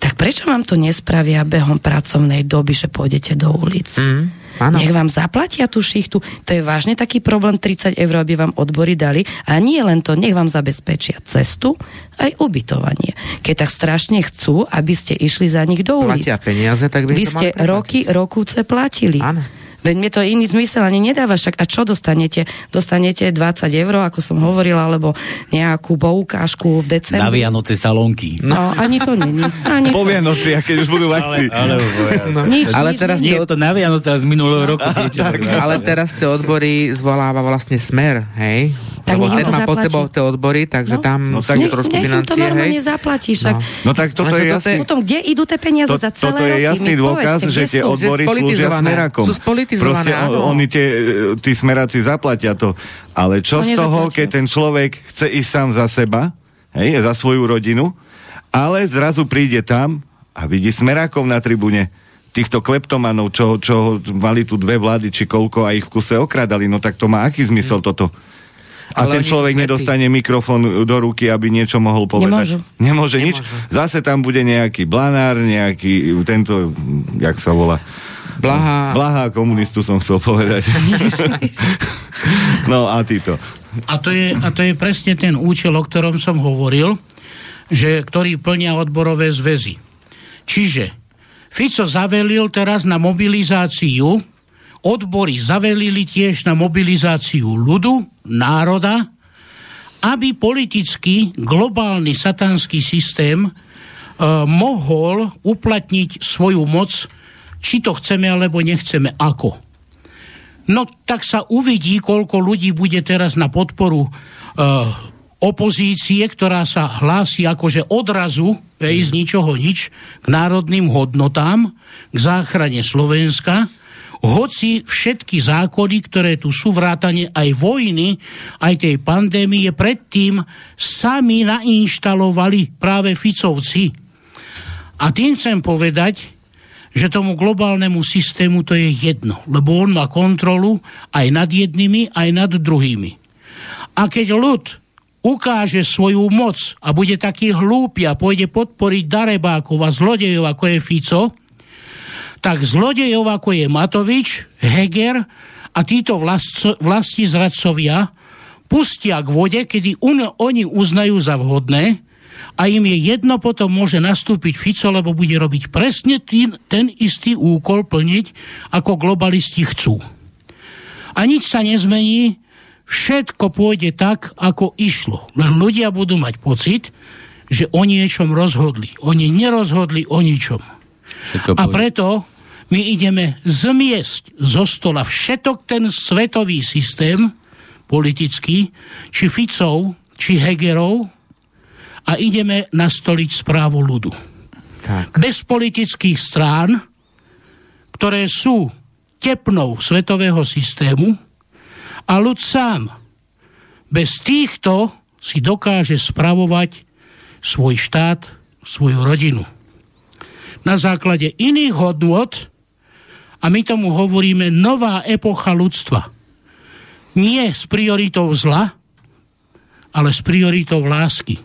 tak prečo vám to nespravia behom pracovnej doby, že pôjdete do ulic? Mm. Ano. Nech vám zaplatia tú šichtu. To je vážne taký problém, 30 eur, aby vám odbory dali. A nie len to, nech vám zabezpečia cestu, aj ubytovanie. Keď tak strašne chcú, aby ste išli za nich do ulic. Platia peniaze, tak by Vy ste roky, rokúce platili. Áno. Veď mi to iný zmysel ani nedáva, však a čo dostanete? Dostanete 20 eur, ako som hovorila, alebo nejakú poukážku v decembri. Na Vianoce salónky. No, ani to není. Ani po Vianoci, keď už budú akcii. Ale, ale, no. nič, ale nič, teraz nie je to na Vianoce, ale z minulého roku. tak, ale teraz tie odbory zvoláva vlastne smer, hej? Tak Lebo ten má pod sebou tie odbory, takže no? tam no, tak nech, trošku nech financie. to normálne zaplatí, však. No. no tak toto je jasný. Potom, kde idú tie peniaze to, za celé Toto je jasný dôkaz, že tie odbory slúžia smerakom. Sú spolitizované, áno. Oni tie, tí smeráci zaplatia to. Ale čo z toho, keď ten človek chce ísť sám za seba, hej, za svoju rodinu, ale zrazu príde tam a vidí smerákov na tribúne, týchto kleptomanov, čo, čo mali tu dve vlády, či koľko a ich v kuse okradali, no tak to má aký zmysel mm. toto? A Ale ten človek nedostane mikrofón do ruky, aby niečo mohol povedať. Nemôže, Nemôže nič. Zase tam bude nejaký blanár, nejaký tento, jak sa volá? Blaha. Blaha komunistu som chcel povedať. no a títo. A to, je, a to je presne ten účel, o ktorom som hovoril, že, ktorý plnia odborové zväzy. Čiže Fico zavelil teraz na mobilizáciu odbory zavelili tiež na mobilizáciu ľudu, národa, aby politický globálny satanský systém e, mohol uplatniť svoju moc, či to chceme alebo nechceme, ako. No tak sa uvidí, koľko ľudí bude teraz na podporu e, opozície, ktorá sa hlási akože odrazu, ej, z ničoho nič, k národným hodnotám, k záchrane Slovenska, hoci všetky zákony, ktoré tu sú vrátane aj vojny, aj tej pandémie, predtým sami nainštalovali práve Ficovci. A tým chcem povedať, že tomu globálnemu systému to je jedno, lebo on má kontrolu aj nad jednými, aj nad druhými. A keď ľud ukáže svoju moc a bude taký hlúpy a pôjde podporiť darebákov a zlodejov, ako je Fico, tak zlodejov ako je Matovič, Heger a títo vlasti zradcovia pustia k vode, kedy un, oni uznajú za vhodné a im je jedno potom môže nastúpiť Fico, lebo bude robiť presne tý, ten istý úkol plniť, ako globalisti chcú. A nič sa nezmení, všetko pôjde tak, ako išlo. Len ľudia budú mať pocit, že o niečom rozhodli. Oni nerozhodli o ničom. A preto my ideme zmiesť zo stola všetok ten svetový systém politický, či Ficov, či Hegerov a ideme nastoliť správu ľudu. Tak. Bez politických strán, ktoré sú tepnou svetového systému a ľud sám bez týchto si dokáže spravovať svoj štát, svoju rodinu. Na základe iných hodnôt, a my tomu hovoríme nová epocha ľudstva. Nie s prioritou zla, ale s prioritou lásky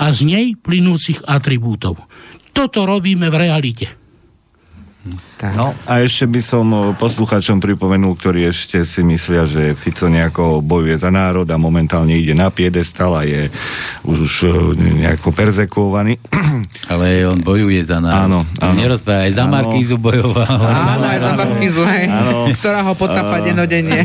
a z nej plynúcich atribútov. Toto robíme v realite. Tak. No a ešte by som posluchačom pripomenul, ktorí ešte si myslia, že Fico nejako bojuje za národ a momentálne ide na piedestal a je už nejako perzekuovaný. Ale on bojuje za národ. Áno, áno. Nerozpráva, aj za áno. Markízu bojoval. Áno, aj za Markízu, hej. Áno. Ktorá ho potápa denodenne.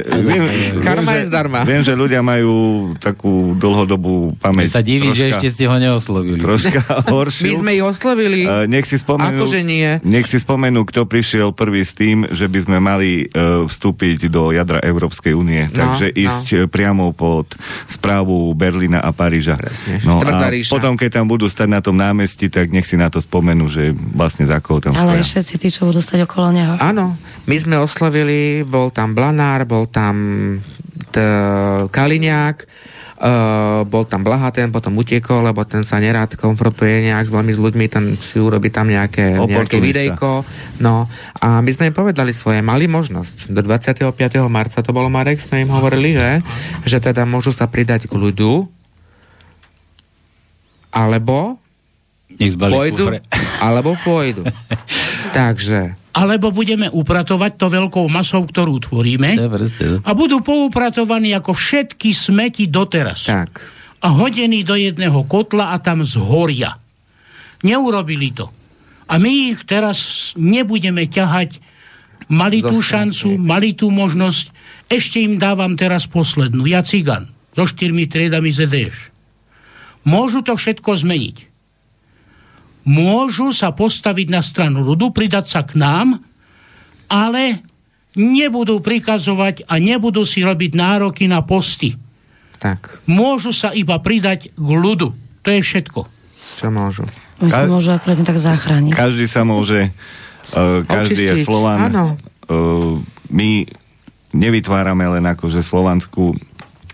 Karma je zdarma. Viem, že ľudia majú takú dlhodobú pamäť. Ja sa diví, troška, že ešte ste ho neoslovili. Troška horšiu. My sme ich oslovili. Uh, nech si spomenú. Akože nie. Nech si spomenú spomenú, kto prišiel prvý s tým, že by sme mali uh, vstúpiť do jadra Európskej únie. No, Takže ísť no. priamo pod správu Berlína a Paríža. Presne, no a potom, keď tam budú stať na tom námestí, tak nech si na to spomenú, že vlastne za koho tam Ale stoja. všetci tí, čo budú stať okolo neho. Áno, my sme oslovili, bol tam Blanár, bol tam t- Kaliňák, bol tam Blaha, ten potom utiekol, lebo ten sa nerád konfrontuje nejak s veľmi s ľuďmi, ten si urobí tam nejaké, nejaké videjko. No a my sme im povedali svoje, mali možnosť. Do 25. marca to bolo Marek, sme im hovorili, že, že teda môžu sa pridať k ľudu, alebo pôjdu, alebo pôjdu. Takže alebo budeme upratovať to veľkou masou, ktorú tvoríme a budú poupratovaní ako všetky smeti doteraz. Tak. A hodení do jedného kotla a tam zhoria. Neurobili to. A my ich teraz nebudeme ťahať. Mali tú šancu, mali tú možnosť. Ešte im dávam teraz poslednú. Ja cigan. So štyrmi triedami ZDŠ. Môžu to všetko zmeniť môžu sa postaviť na stranu ľudu, pridať sa k nám, ale nebudú prikazovať a nebudú si robiť nároky na posty. Tak. Môžu sa iba pridať k ľudu. To je všetko. Čo môžu? My sa môžu akurát tak zachrániť. Každý sa môže, uh, každý Očistiť. je Slovan. Áno. Uh, my nevytvárame len akože slovanskú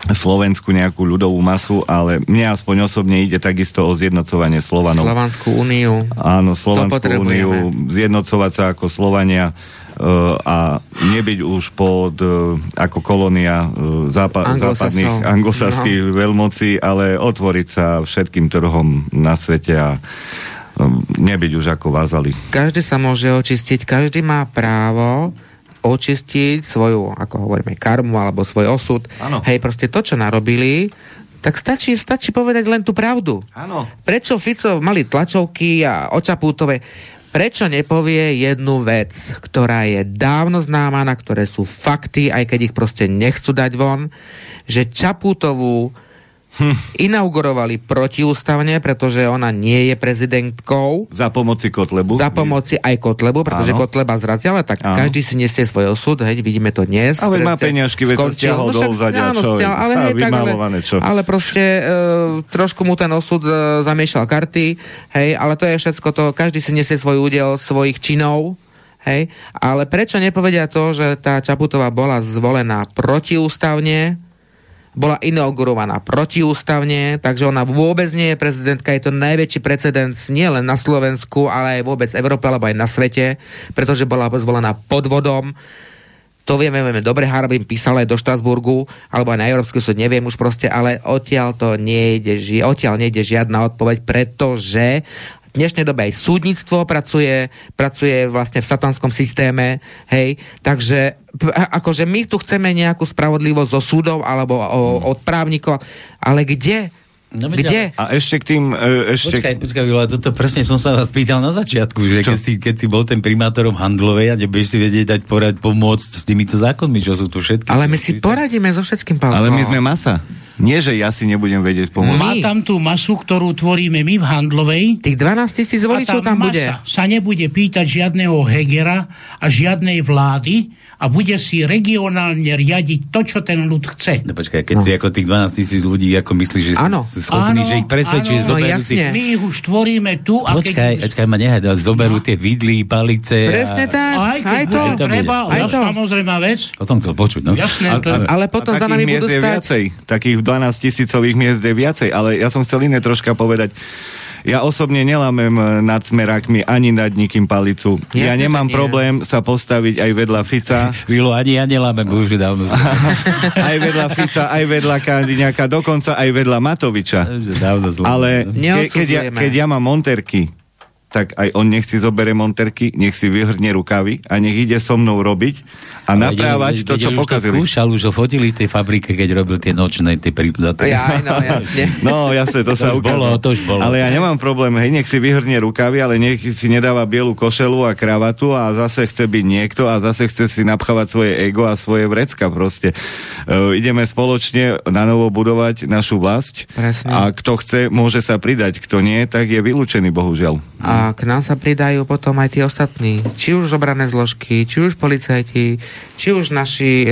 Slovensku nejakú ľudovú masu, ale mne aspoň osobne ide takisto o zjednocovanie Slovanov. Slovanskú úniu. Áno, Slovanskú úniu, zjednocovať sa ako Slovania uh, a nebyť už pod uh, ako kolónia uh, zápa- západných anglosaských no. veľmocí, ale otvoriť sa všetkým trhom na svete a nebyť už ako vázali. Každý sa môže očistiť, každý má právo očistiť svoju, ako hovoríme, karmu alebo svoj osud. Ano. Hej, proste to, čo narobili, tak stačí, stačí povedať len tú pravdu. Áno. Prečo Fico mali tlačovky a očapútové? Prečo nepovie jednu vec, ktorá je dávno známa, na ktoré sú fakty, aj keď ich proste nechcú dať von, že Čapútovú hm. inaugurovali protiústavne, pretože ona nie je prezidentkou. Za pomoci Kotlebu. Za pomoci aj Kotlebu, pretože Áno. Kotleba zrazia, ale tak Áno. každý si nesie svoj osud, hej, vidíme to dnes. Ale má peňažky, veď sa stiahol no, dolu zadia, čo stiahol, ale, hej, tak, ale, čo. ale proste e, trošku mu ten osud e, zamiešal karty, hej, ale to je všetko to, každý si nesie svoj údel svojich činov, hej, ale prečo nepovedia to, že tá Čaputová bola zvolená protiústavne, bola inaugurovaná protiústavne, takže ona vôbec nie je prezidentka, je to najväčší precedens nie len na Slovensku, ale aj vôbec Európe, alebo aj na svete, pretože bola zvolená podvodom. To vieme, vieme dobre, Harbin písal aj do Štrasburgu, alebo aj na Európsky súd, neviem už proste, ale odtiaľ to nejde, odtiaľ nejde žiadna odpoveď, pretože v dnešnej dobe aj súdnictvo pracuje, pracuje vlastne v satanskom systéme, hej, takže akože my tu chceme nejakú spravodlivosť zo súdov alebo o, od právnikov, ale kde? No, Kde? A ešte k tým... E, ešte... Počkaj, počkaj, Vila, toto presne som sa vás pýtal na začiatku, že keď si, keď si bol ten primátorom Handlovej a nebudeš si vedieť dať porať, pomôcť s týmito zákonmi, čo sú tu všetky. Ale my si poradíme so všetkým, Pálko. Ale my sme masa. Nie, že ja si nebudem vedieť pomôcť. Má tam tú masu, ktorú tvoríme my v Handlovej. Tých 12 tisíc voličov tam bude. sa nebude pýtať žiadneho Hegera a žiadnej vlády, a bude si regionálne riadiť to, čo ten ľud chce. No počkaj, keď no. si ako tých 12 tisíc ľudí ako myslíš, že ano. sú schopní, že ich presvedčí, že zoberú no, si... My ich už tvoríme tu a počkaj, keď... Počkaj, ma nehaj, zoberú no. tie vidly, palice. Presne a... tak, aj, aj to. Aj to treba, aj to. samozrejme vec. O tom chcel počuť, no. Jasné, a, to... Ale potom za nami budú stať... viacej, takých 12 tisícových miest je viacej, ale ja som chcel iné troška povedať. Ja osobne nelamem nad smerákmi ani nad nikým palicu. Ja, ja nemám nie. problém sa postaviť aj vedľa Fica. Vilo, ani ja nelamem, už dávno Aj vedľa Fica, aj vedľa Kaliňaka, dokonca aj vedľa Matoviča. Dávno Ale ke, keď, ja, keď ja mám monterky, tak aj on nech si zobere monterky, nech si vyhrne rukavy a nech ide so mnou robiť a Ale naprávať to, čo pokazili. Už skúšal, už ho fotili v tej fabrike, keď robil tie nočné, tie prípadaté. Ja, no, jasne. no, jasne, to, to sa už bolo, to už bolo. Ale ja nemám problém, hej, nech si vyhrne rukavy, ale nech si nedáva bielu košelu a kravatu a zase chce byť niekto a zase chce si napchávať svoje ego a svoje vrecka proste. Uh, ideme spoločne na novo budovať našu vlast Presne. a kto chce, môže sa pridať, kto nie, tak je vylúčený, bohužiaľ. A k nám sa pridajú potom aj tí ostatní, či už obrané zložky, či už policajti, či už naši e,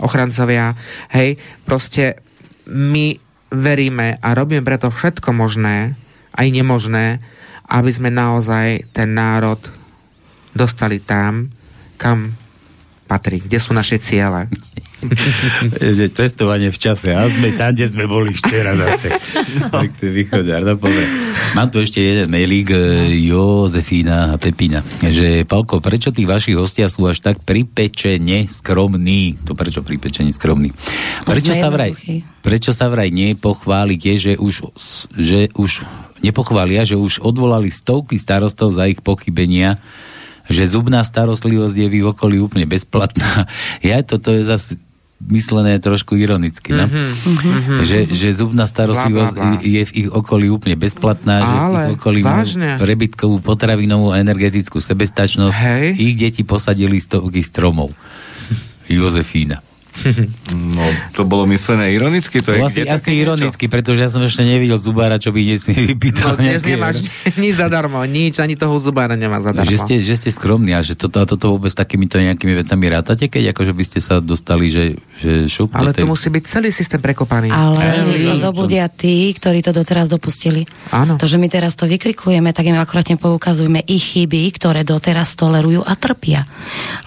ochrancovia, hej, proste my veríme a robíme preto všetko možné, aj nemožné, aby sme naozaj ten národ dostali tam, kam patrí, kde sú naše ciele. Že cestovanie v čase. A sme tam, kde sme boli včera zase. tak to je No, Mám tu ešte jeden mailík e, Jozefína a Pepina, že Palko, prečo tí vaši hostia sú až tak pripečene skromní? To prečo pripečene skromní? Prečo sa vraj, prečo sa vraj nepochválite, že už, že už nepochvália, že už odvolali stovky starostov za ich pochybenia že zubná starostlivosť je v ich okolí úplne bezplatná. Ja toto je zase myslené trošku ironicky. No? Mm-hmm. Že, že zubná starostlivosť bla, bla, bla. je v ich okolí úplne bezplatná, Ale, že v ich okolí vážne. prebytkovú potravinovú energetickú sebestačnosť. Hej. Ich deti posadili stovky stromov. Jozefína. No, to bolo myslené ironicky? To, je asi, asi ironicky, pretože ja som ešte nevidel zubára, čo by dnes vypýtal. No dnes nemáš nič zadarmo, nič, ani toho zubára nemá zadarmo. Že ste, že ste skromní a že toto a toto vôbec takýmito nejakými vecami rátate, keď akože by ste sa dostali, že, že šup Ale to musí byť celý systém prekopaný. Ale celý. sa zobudia tí, ktorí to doteraz dopustili. Áno. To, že my teraz to vykrikujeme, tak im akurát poukazujeme ich chyby, ktoré doteraz tolerujú a trpia.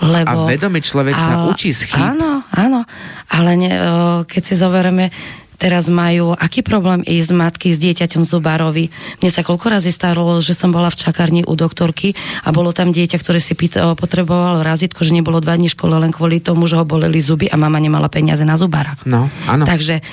Lebo... A vedomý človek a... sa učí z chyb. Áno, áno. Ale ne, keď si zoberieme, teraz majú, aký problém ísť matky s dieťaťom zubárovi. Mne sa koľko razy staralo, že som bola v čakárni u doktorky a bolo tam dieťa, ktoré si pýta, potrebovalo razítko, že nebolo dva dní škole len kvôli tomu, že ho boleli zuby a mama nemala peniaze na zubára. No, áno. Takže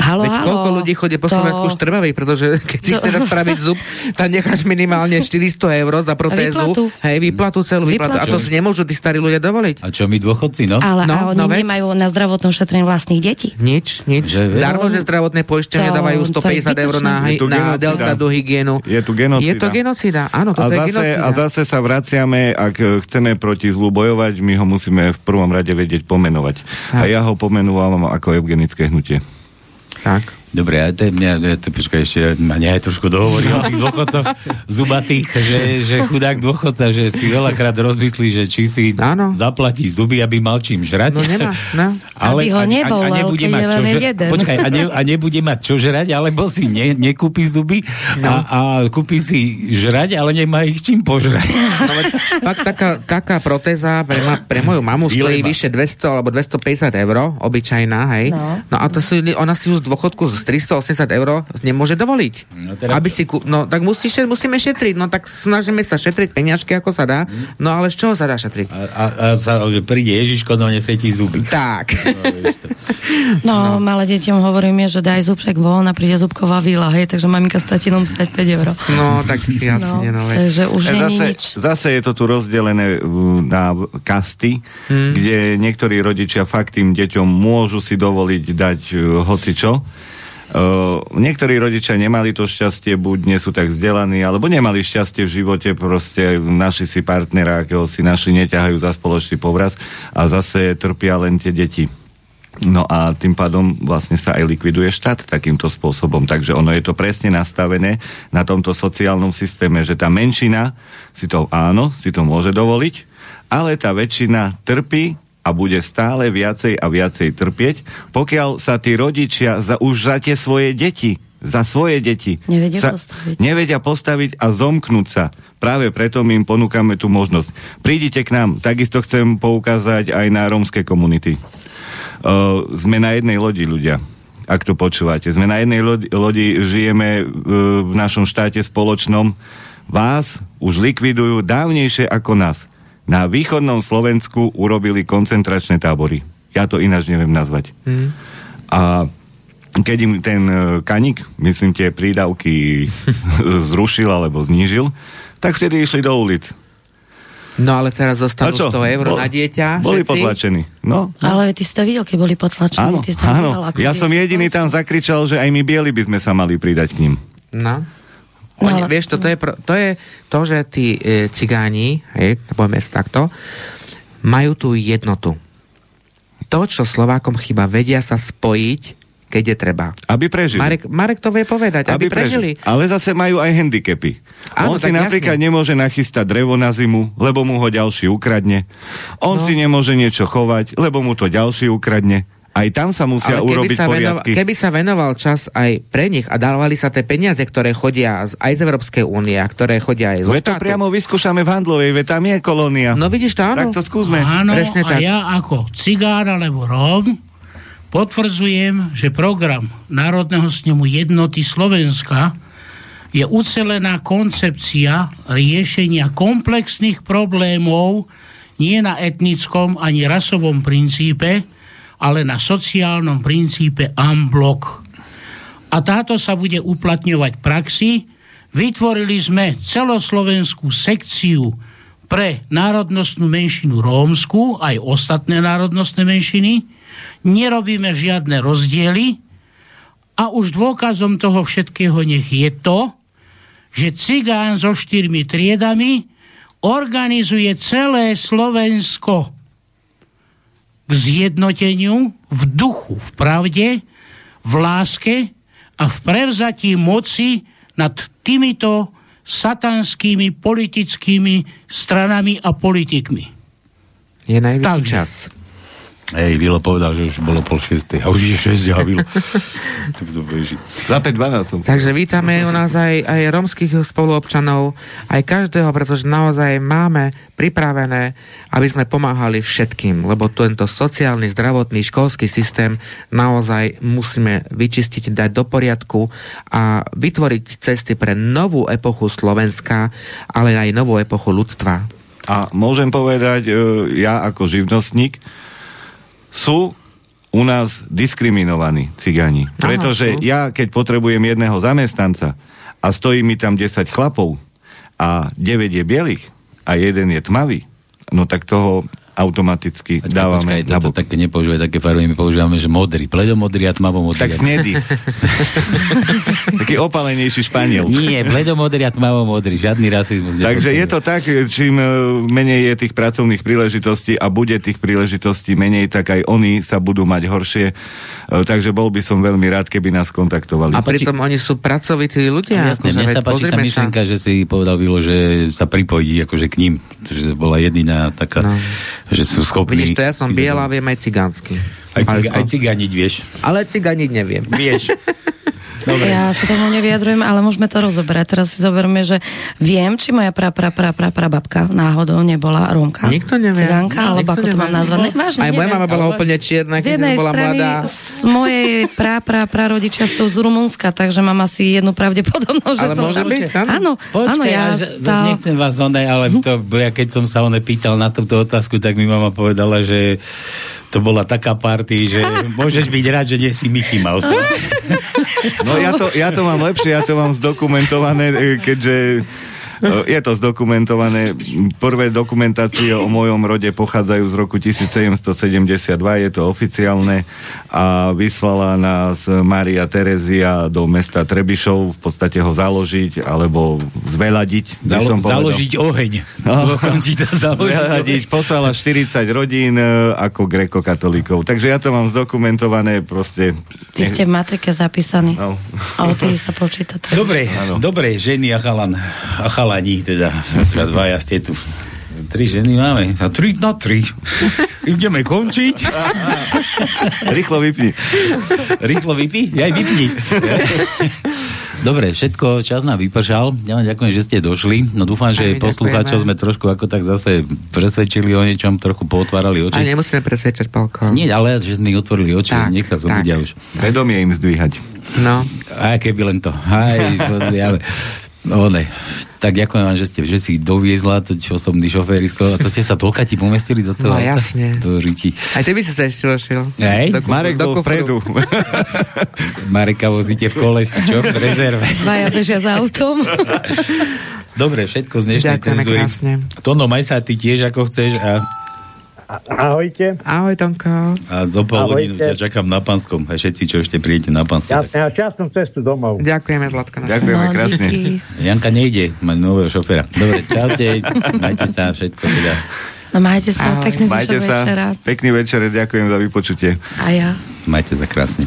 Halo, Veď halo, koľko ľudí chodí po to... Slovensku štrbavých, pretože keď si to... chce spraviť zub, tak necháš minimálne 400 eur za protézu. Výplatu. Hej, výplatu celú výplatu. výplatu. A to si nemôžu tí starí ľudia dovoliť. A čo my dôchodci, no? Ale no, a oni no, nemajú na zdravotnom šetrení vlastných detí. Nič, nič. Že, Darmo, že zdravotné poistenie dávajú 150 eur na, na delta do hygienu. Je tu genocida. Je to genocida, áno, to a je zase, genocida. A zase sa vraciame, ak chceme proti zlu bojovať, my ho musíme v prvom rade vedieť pomenovať. Tak. A ja ho pomenúvam ako eugenické hnutie. Tak. Dobre, a to je mňa, to, počkaj, ešte ma aj trošku dohovoril o tých dôchodcoch zubatých, že, že chudák dôchodca, že si veľakrát rozmyslí, že či si Áno. zaplatí zuby, aby mal čím žrať. No nemá, no. Ale, aby ho nebol, a, a, nebude mať čo žrať, počkaj, a, ne, a nebude mať čo žrať, alebo si ne, nekúpi zuby no. a, a kúpi si žrať, ale nemá ich čím požrať. No, fakt, taká, taká protéza pre, ma, pre moju mamu stojí vyše 200 alebo 250 eur, obyčajná, hej. No, no a to si, ona si už z dôchodku z 380 eur nemôže dovoliť. No, teda aby si, no tak musí, musíme šetriť, no tak snažíme sa šetriť peniažky, ako sa dá, no ale z čoho sa dá šetriť? A, a, a sa, príde Ježiško, no nesie ti zuby. Tak. No, no, malé deťom hovoríme, že daj zubček von a príde zubková výla, hej, takže maminka s tatinom stať 5 eur. No, tak jasne, no. no takže už e, zase, nič. Zase je to tu rozdelené na kasty, hmm. kde niektorí rodičia fakt tým deťom môžu si dovoliť dať uh, hocičo, Uh, niektorí rodičia nemali to šťastie, buď nie sú tak vzdelaní, alebo nemali šťastie v živote, proste naši si partnera, akého si našli, neťahajú za spoločný povraz a zase trpia len tie deti. No a tým pádom vlastne sa aj likviduje štát takýmto spôsobom. Takže ono je to presne nastavené na tomto sociálnom systéme, že tá menšina si to áno, si to môže dovoliť, ale tá väčšina trpí a bude stále viacej a viacej trpieť, pokiaľ sa tí rodičia za, už za tie svoje deti za svoje deti nevedia sa postaviť. nevedia postaviť a zomknúť sa. Práve preto my im ponúkame tú možnosť. Prídite k nám. Takisto chcem poukázať aj na rómske komunity. Uh, sme na jednej lodi ľudia ak to počúvate. Sme na jednej lodi, lodi žijeme uh, v našom štáte spoločnom. Vás už likvidujú dávnejšie ako nás. Na východnom Slovensku urobili koncentračné tábory. Ja to ináč neviem nazvať. Mm. A keď im ten e, kanik, myslím, tie prídavky zrušil alebo znížil, tak vtedy išli do ulic. No ale teraz zostanú 100 eur Bol, na dieťa. Boli všetci? potlačení. No, no. Ale ty si to videl, keď boli potlačení. Áno, ty áno. Videl, ja som jediný tam zakričal, že aj my bieli by sme sa mali pridať k ním. No. No Oni, no, vieš, to, to, je, to je to, že tí e, cigáni, hej, povieme takto, majú tú jednotu. To, čo Slovákom chyba, vedia sa spojiť keď je treba. Aby prežili. Marek, Marek to vie povedať, aby, aby prežili. prežili. Ale zase majú aj handicapy. Áno, On si napríklad jasne. nemôže nachystať drevo na zimu, lebo mu ho ďalší ukradne. On no. si nemôže niečo chovať, lebo mu to ďalší ukradne. Aj tam sa musia Ale urobiť sa poriadky. Venoval, keby sa venoval čas aj pre nich a dávali sa tie peniaze, ktoré chodia z, aj z Európskej únie a ktoré chodia aj zo štátu. to priamo vyskúšame v Handlovej, veď tam je kolónia. No vidíš to, áno. Tak to skúsme. Áno, Presne a tak. ja ako cigár alebo Róm Potvrdzujem, že program Národného snemu jednoty Slovenska je ucelená koncepcia riešenia komplexných problémov nie na etnickom ani rasovom princípe, ale na sociálnom princípe unblock. A táto sa bude uplatňovať v praxi. Vytvorili sme celoslovenskú sekciu pre národnostnú menšinu rómsku, aj ostatné národnostné menšiny, nerobíme žiadne rozdiely a už dôkazom toho všetkého nech je to, že cigán so štyrmi triedami organizuje celé Slovensko k zjednoteniu v duchu, v pravde, v láske a v prevzatí moci nad týmito satanskými politickými stranami a politikmi. Je najvyšší čas. Hej, Vilo povedal, že už bolo pol šiestej a už je šesť a Vilo. Za 5 som. Takže vítame u nás aj, aj romských spoluobčanov, aj každého, pretože naozaj máme pripravené, aby sme pomáhali všetkým, lebo tento sociálny, zdravotný, školský systém naozaj musíme vyčistiť, dať do poriadku a vytvoriť cesty pre novú epochu Slovenska, ale aj novú epochu ľudstva. A môžem povedať, e, ja ako živnostník, sú u nás diskriminovaní cigáni. Pretože Aha, ja, keď potrebujem jedného zamestnanca a stojí mi tam 10 chlapov a 9 je bielých a jeden je tmavý, no tak toho automaticky počkaj, dávame počkaj, to, to, také nepoužívaj také farby, my používame, že modrý, bledomodrý a tmavomodrý. Tak snedý. Taký opalenejší španiel. Nie, bledomodrý a tmavomodrý, žiadny rasizmus. Takže je to tak, čím e, menej je tých pracovných príležitostí a bude tých príležitostí menej, tak aj oni sa budú mať horšie. E, takže bol by som veľmi rád, keby nás kontaktovali. A pritom oni sú pracovití ľudia. Jasne, mne sa páči tá myšlenka, že si povedal Vilo, že sa pripojí akože k ním. Že bola jediná taká no že sú schopní... Vidíš to, ja som biela, viem aj cigánsky. Aj, ciga, aj ciganiť vieš. Ale ciganiť neviem. Vieš. Dobre. Ja sa tomu nevyjadrujem, ale môžeme to rozoberať. Teraz si zoberme, že viem, či moja pra, pra, pra, pra, pra babka náhodou nebola Rómka. Nikto nevie. Cigánka, alebo ako to mám nazvať. Vážne, Aj moja mama bola ale... úplne čierna, keď jednej bola strany mladá. Z mojej pra, pra, pra rodičia sú z Rumunska, takže mám asi jednu pravdepodobnosť, že ale som môže byť, áno. Počkej, áno, ja že, stal... nechcem vás onej, ale to, ja keď som sa one pýtal na túto otázku, tak mi mama povedala, že to bola taká party, že môžeš byť rád, že nie si Mickey Mouse. No ja to, ja to mám lepšie, ja to mám zdokumentované, e, keďže je to zdokumentované. Prvé dokumentácie o mojom rode pochádzajú z roku 1772, je to oficiálne a vyslala nás Maria Terezia do mesta Trebišov v podstate ho založiť alebo zveladiť. Zalo- som založiť oheň. No, založiť, poslala 40 rodín e, ako grekokatolíkov. Takže ja to mám zdokumentované proste. Vy ste v matrike zapísaní. No. A o sa počíta. Dobre, dobre, ženy a chalan. A chalan chalani, teda, teraz dvaja ste tu. Tri ženy máme. A tri na tri. Ideme končiť. Rýchlo vypni. Rýchlo vypni? Aj vypni. Dobre, všetko, čas nám vypršal. Ja vám ďakujem, že ste došli. No dúfam, že poslucháčov sme trošku ako tak zase presvedčili o niečom, trochu potvárali oči. A nemusíme presvedčať palko. Nie, ale že sme otvorili oči, tak, nech sa zobudia už. Vedomie im zdvíhať. No. Aj keby len to. Aj, No ne. Tak ďakujem vám, že ste že si doviezla to osobný šoférisko. A to ste sa toľka ti pomestili do toho. No jasne. Do riti. Aj ty by si sa ešte došiel. Hej? Marek bol vpredu. Mareka vozíte v kolesi, čo? V rezerve. Maja bežia za autom. Dobre, všetko z dnešnej Ďakujeme krásne. Tono, maj sa ty tiež ako chceš a Ahojte. Ahoj, Tonko. A do pol hodinu ťa čakám na Panskom. A všetci, čo ešte príjete na Panskom. Jasne, a šťastnú cestu domov. Ďakujeme, Zlatko. Ďakujeme no, krásne. Díky. Janka nejde, má nového šoféra. Dobre, čaute, majte sa, všetko teda. No majte sa, Ahoj. pekný majte sa, večera. Pekný večer, ďakujem za vypočutie. A ja. Majte sa krásne.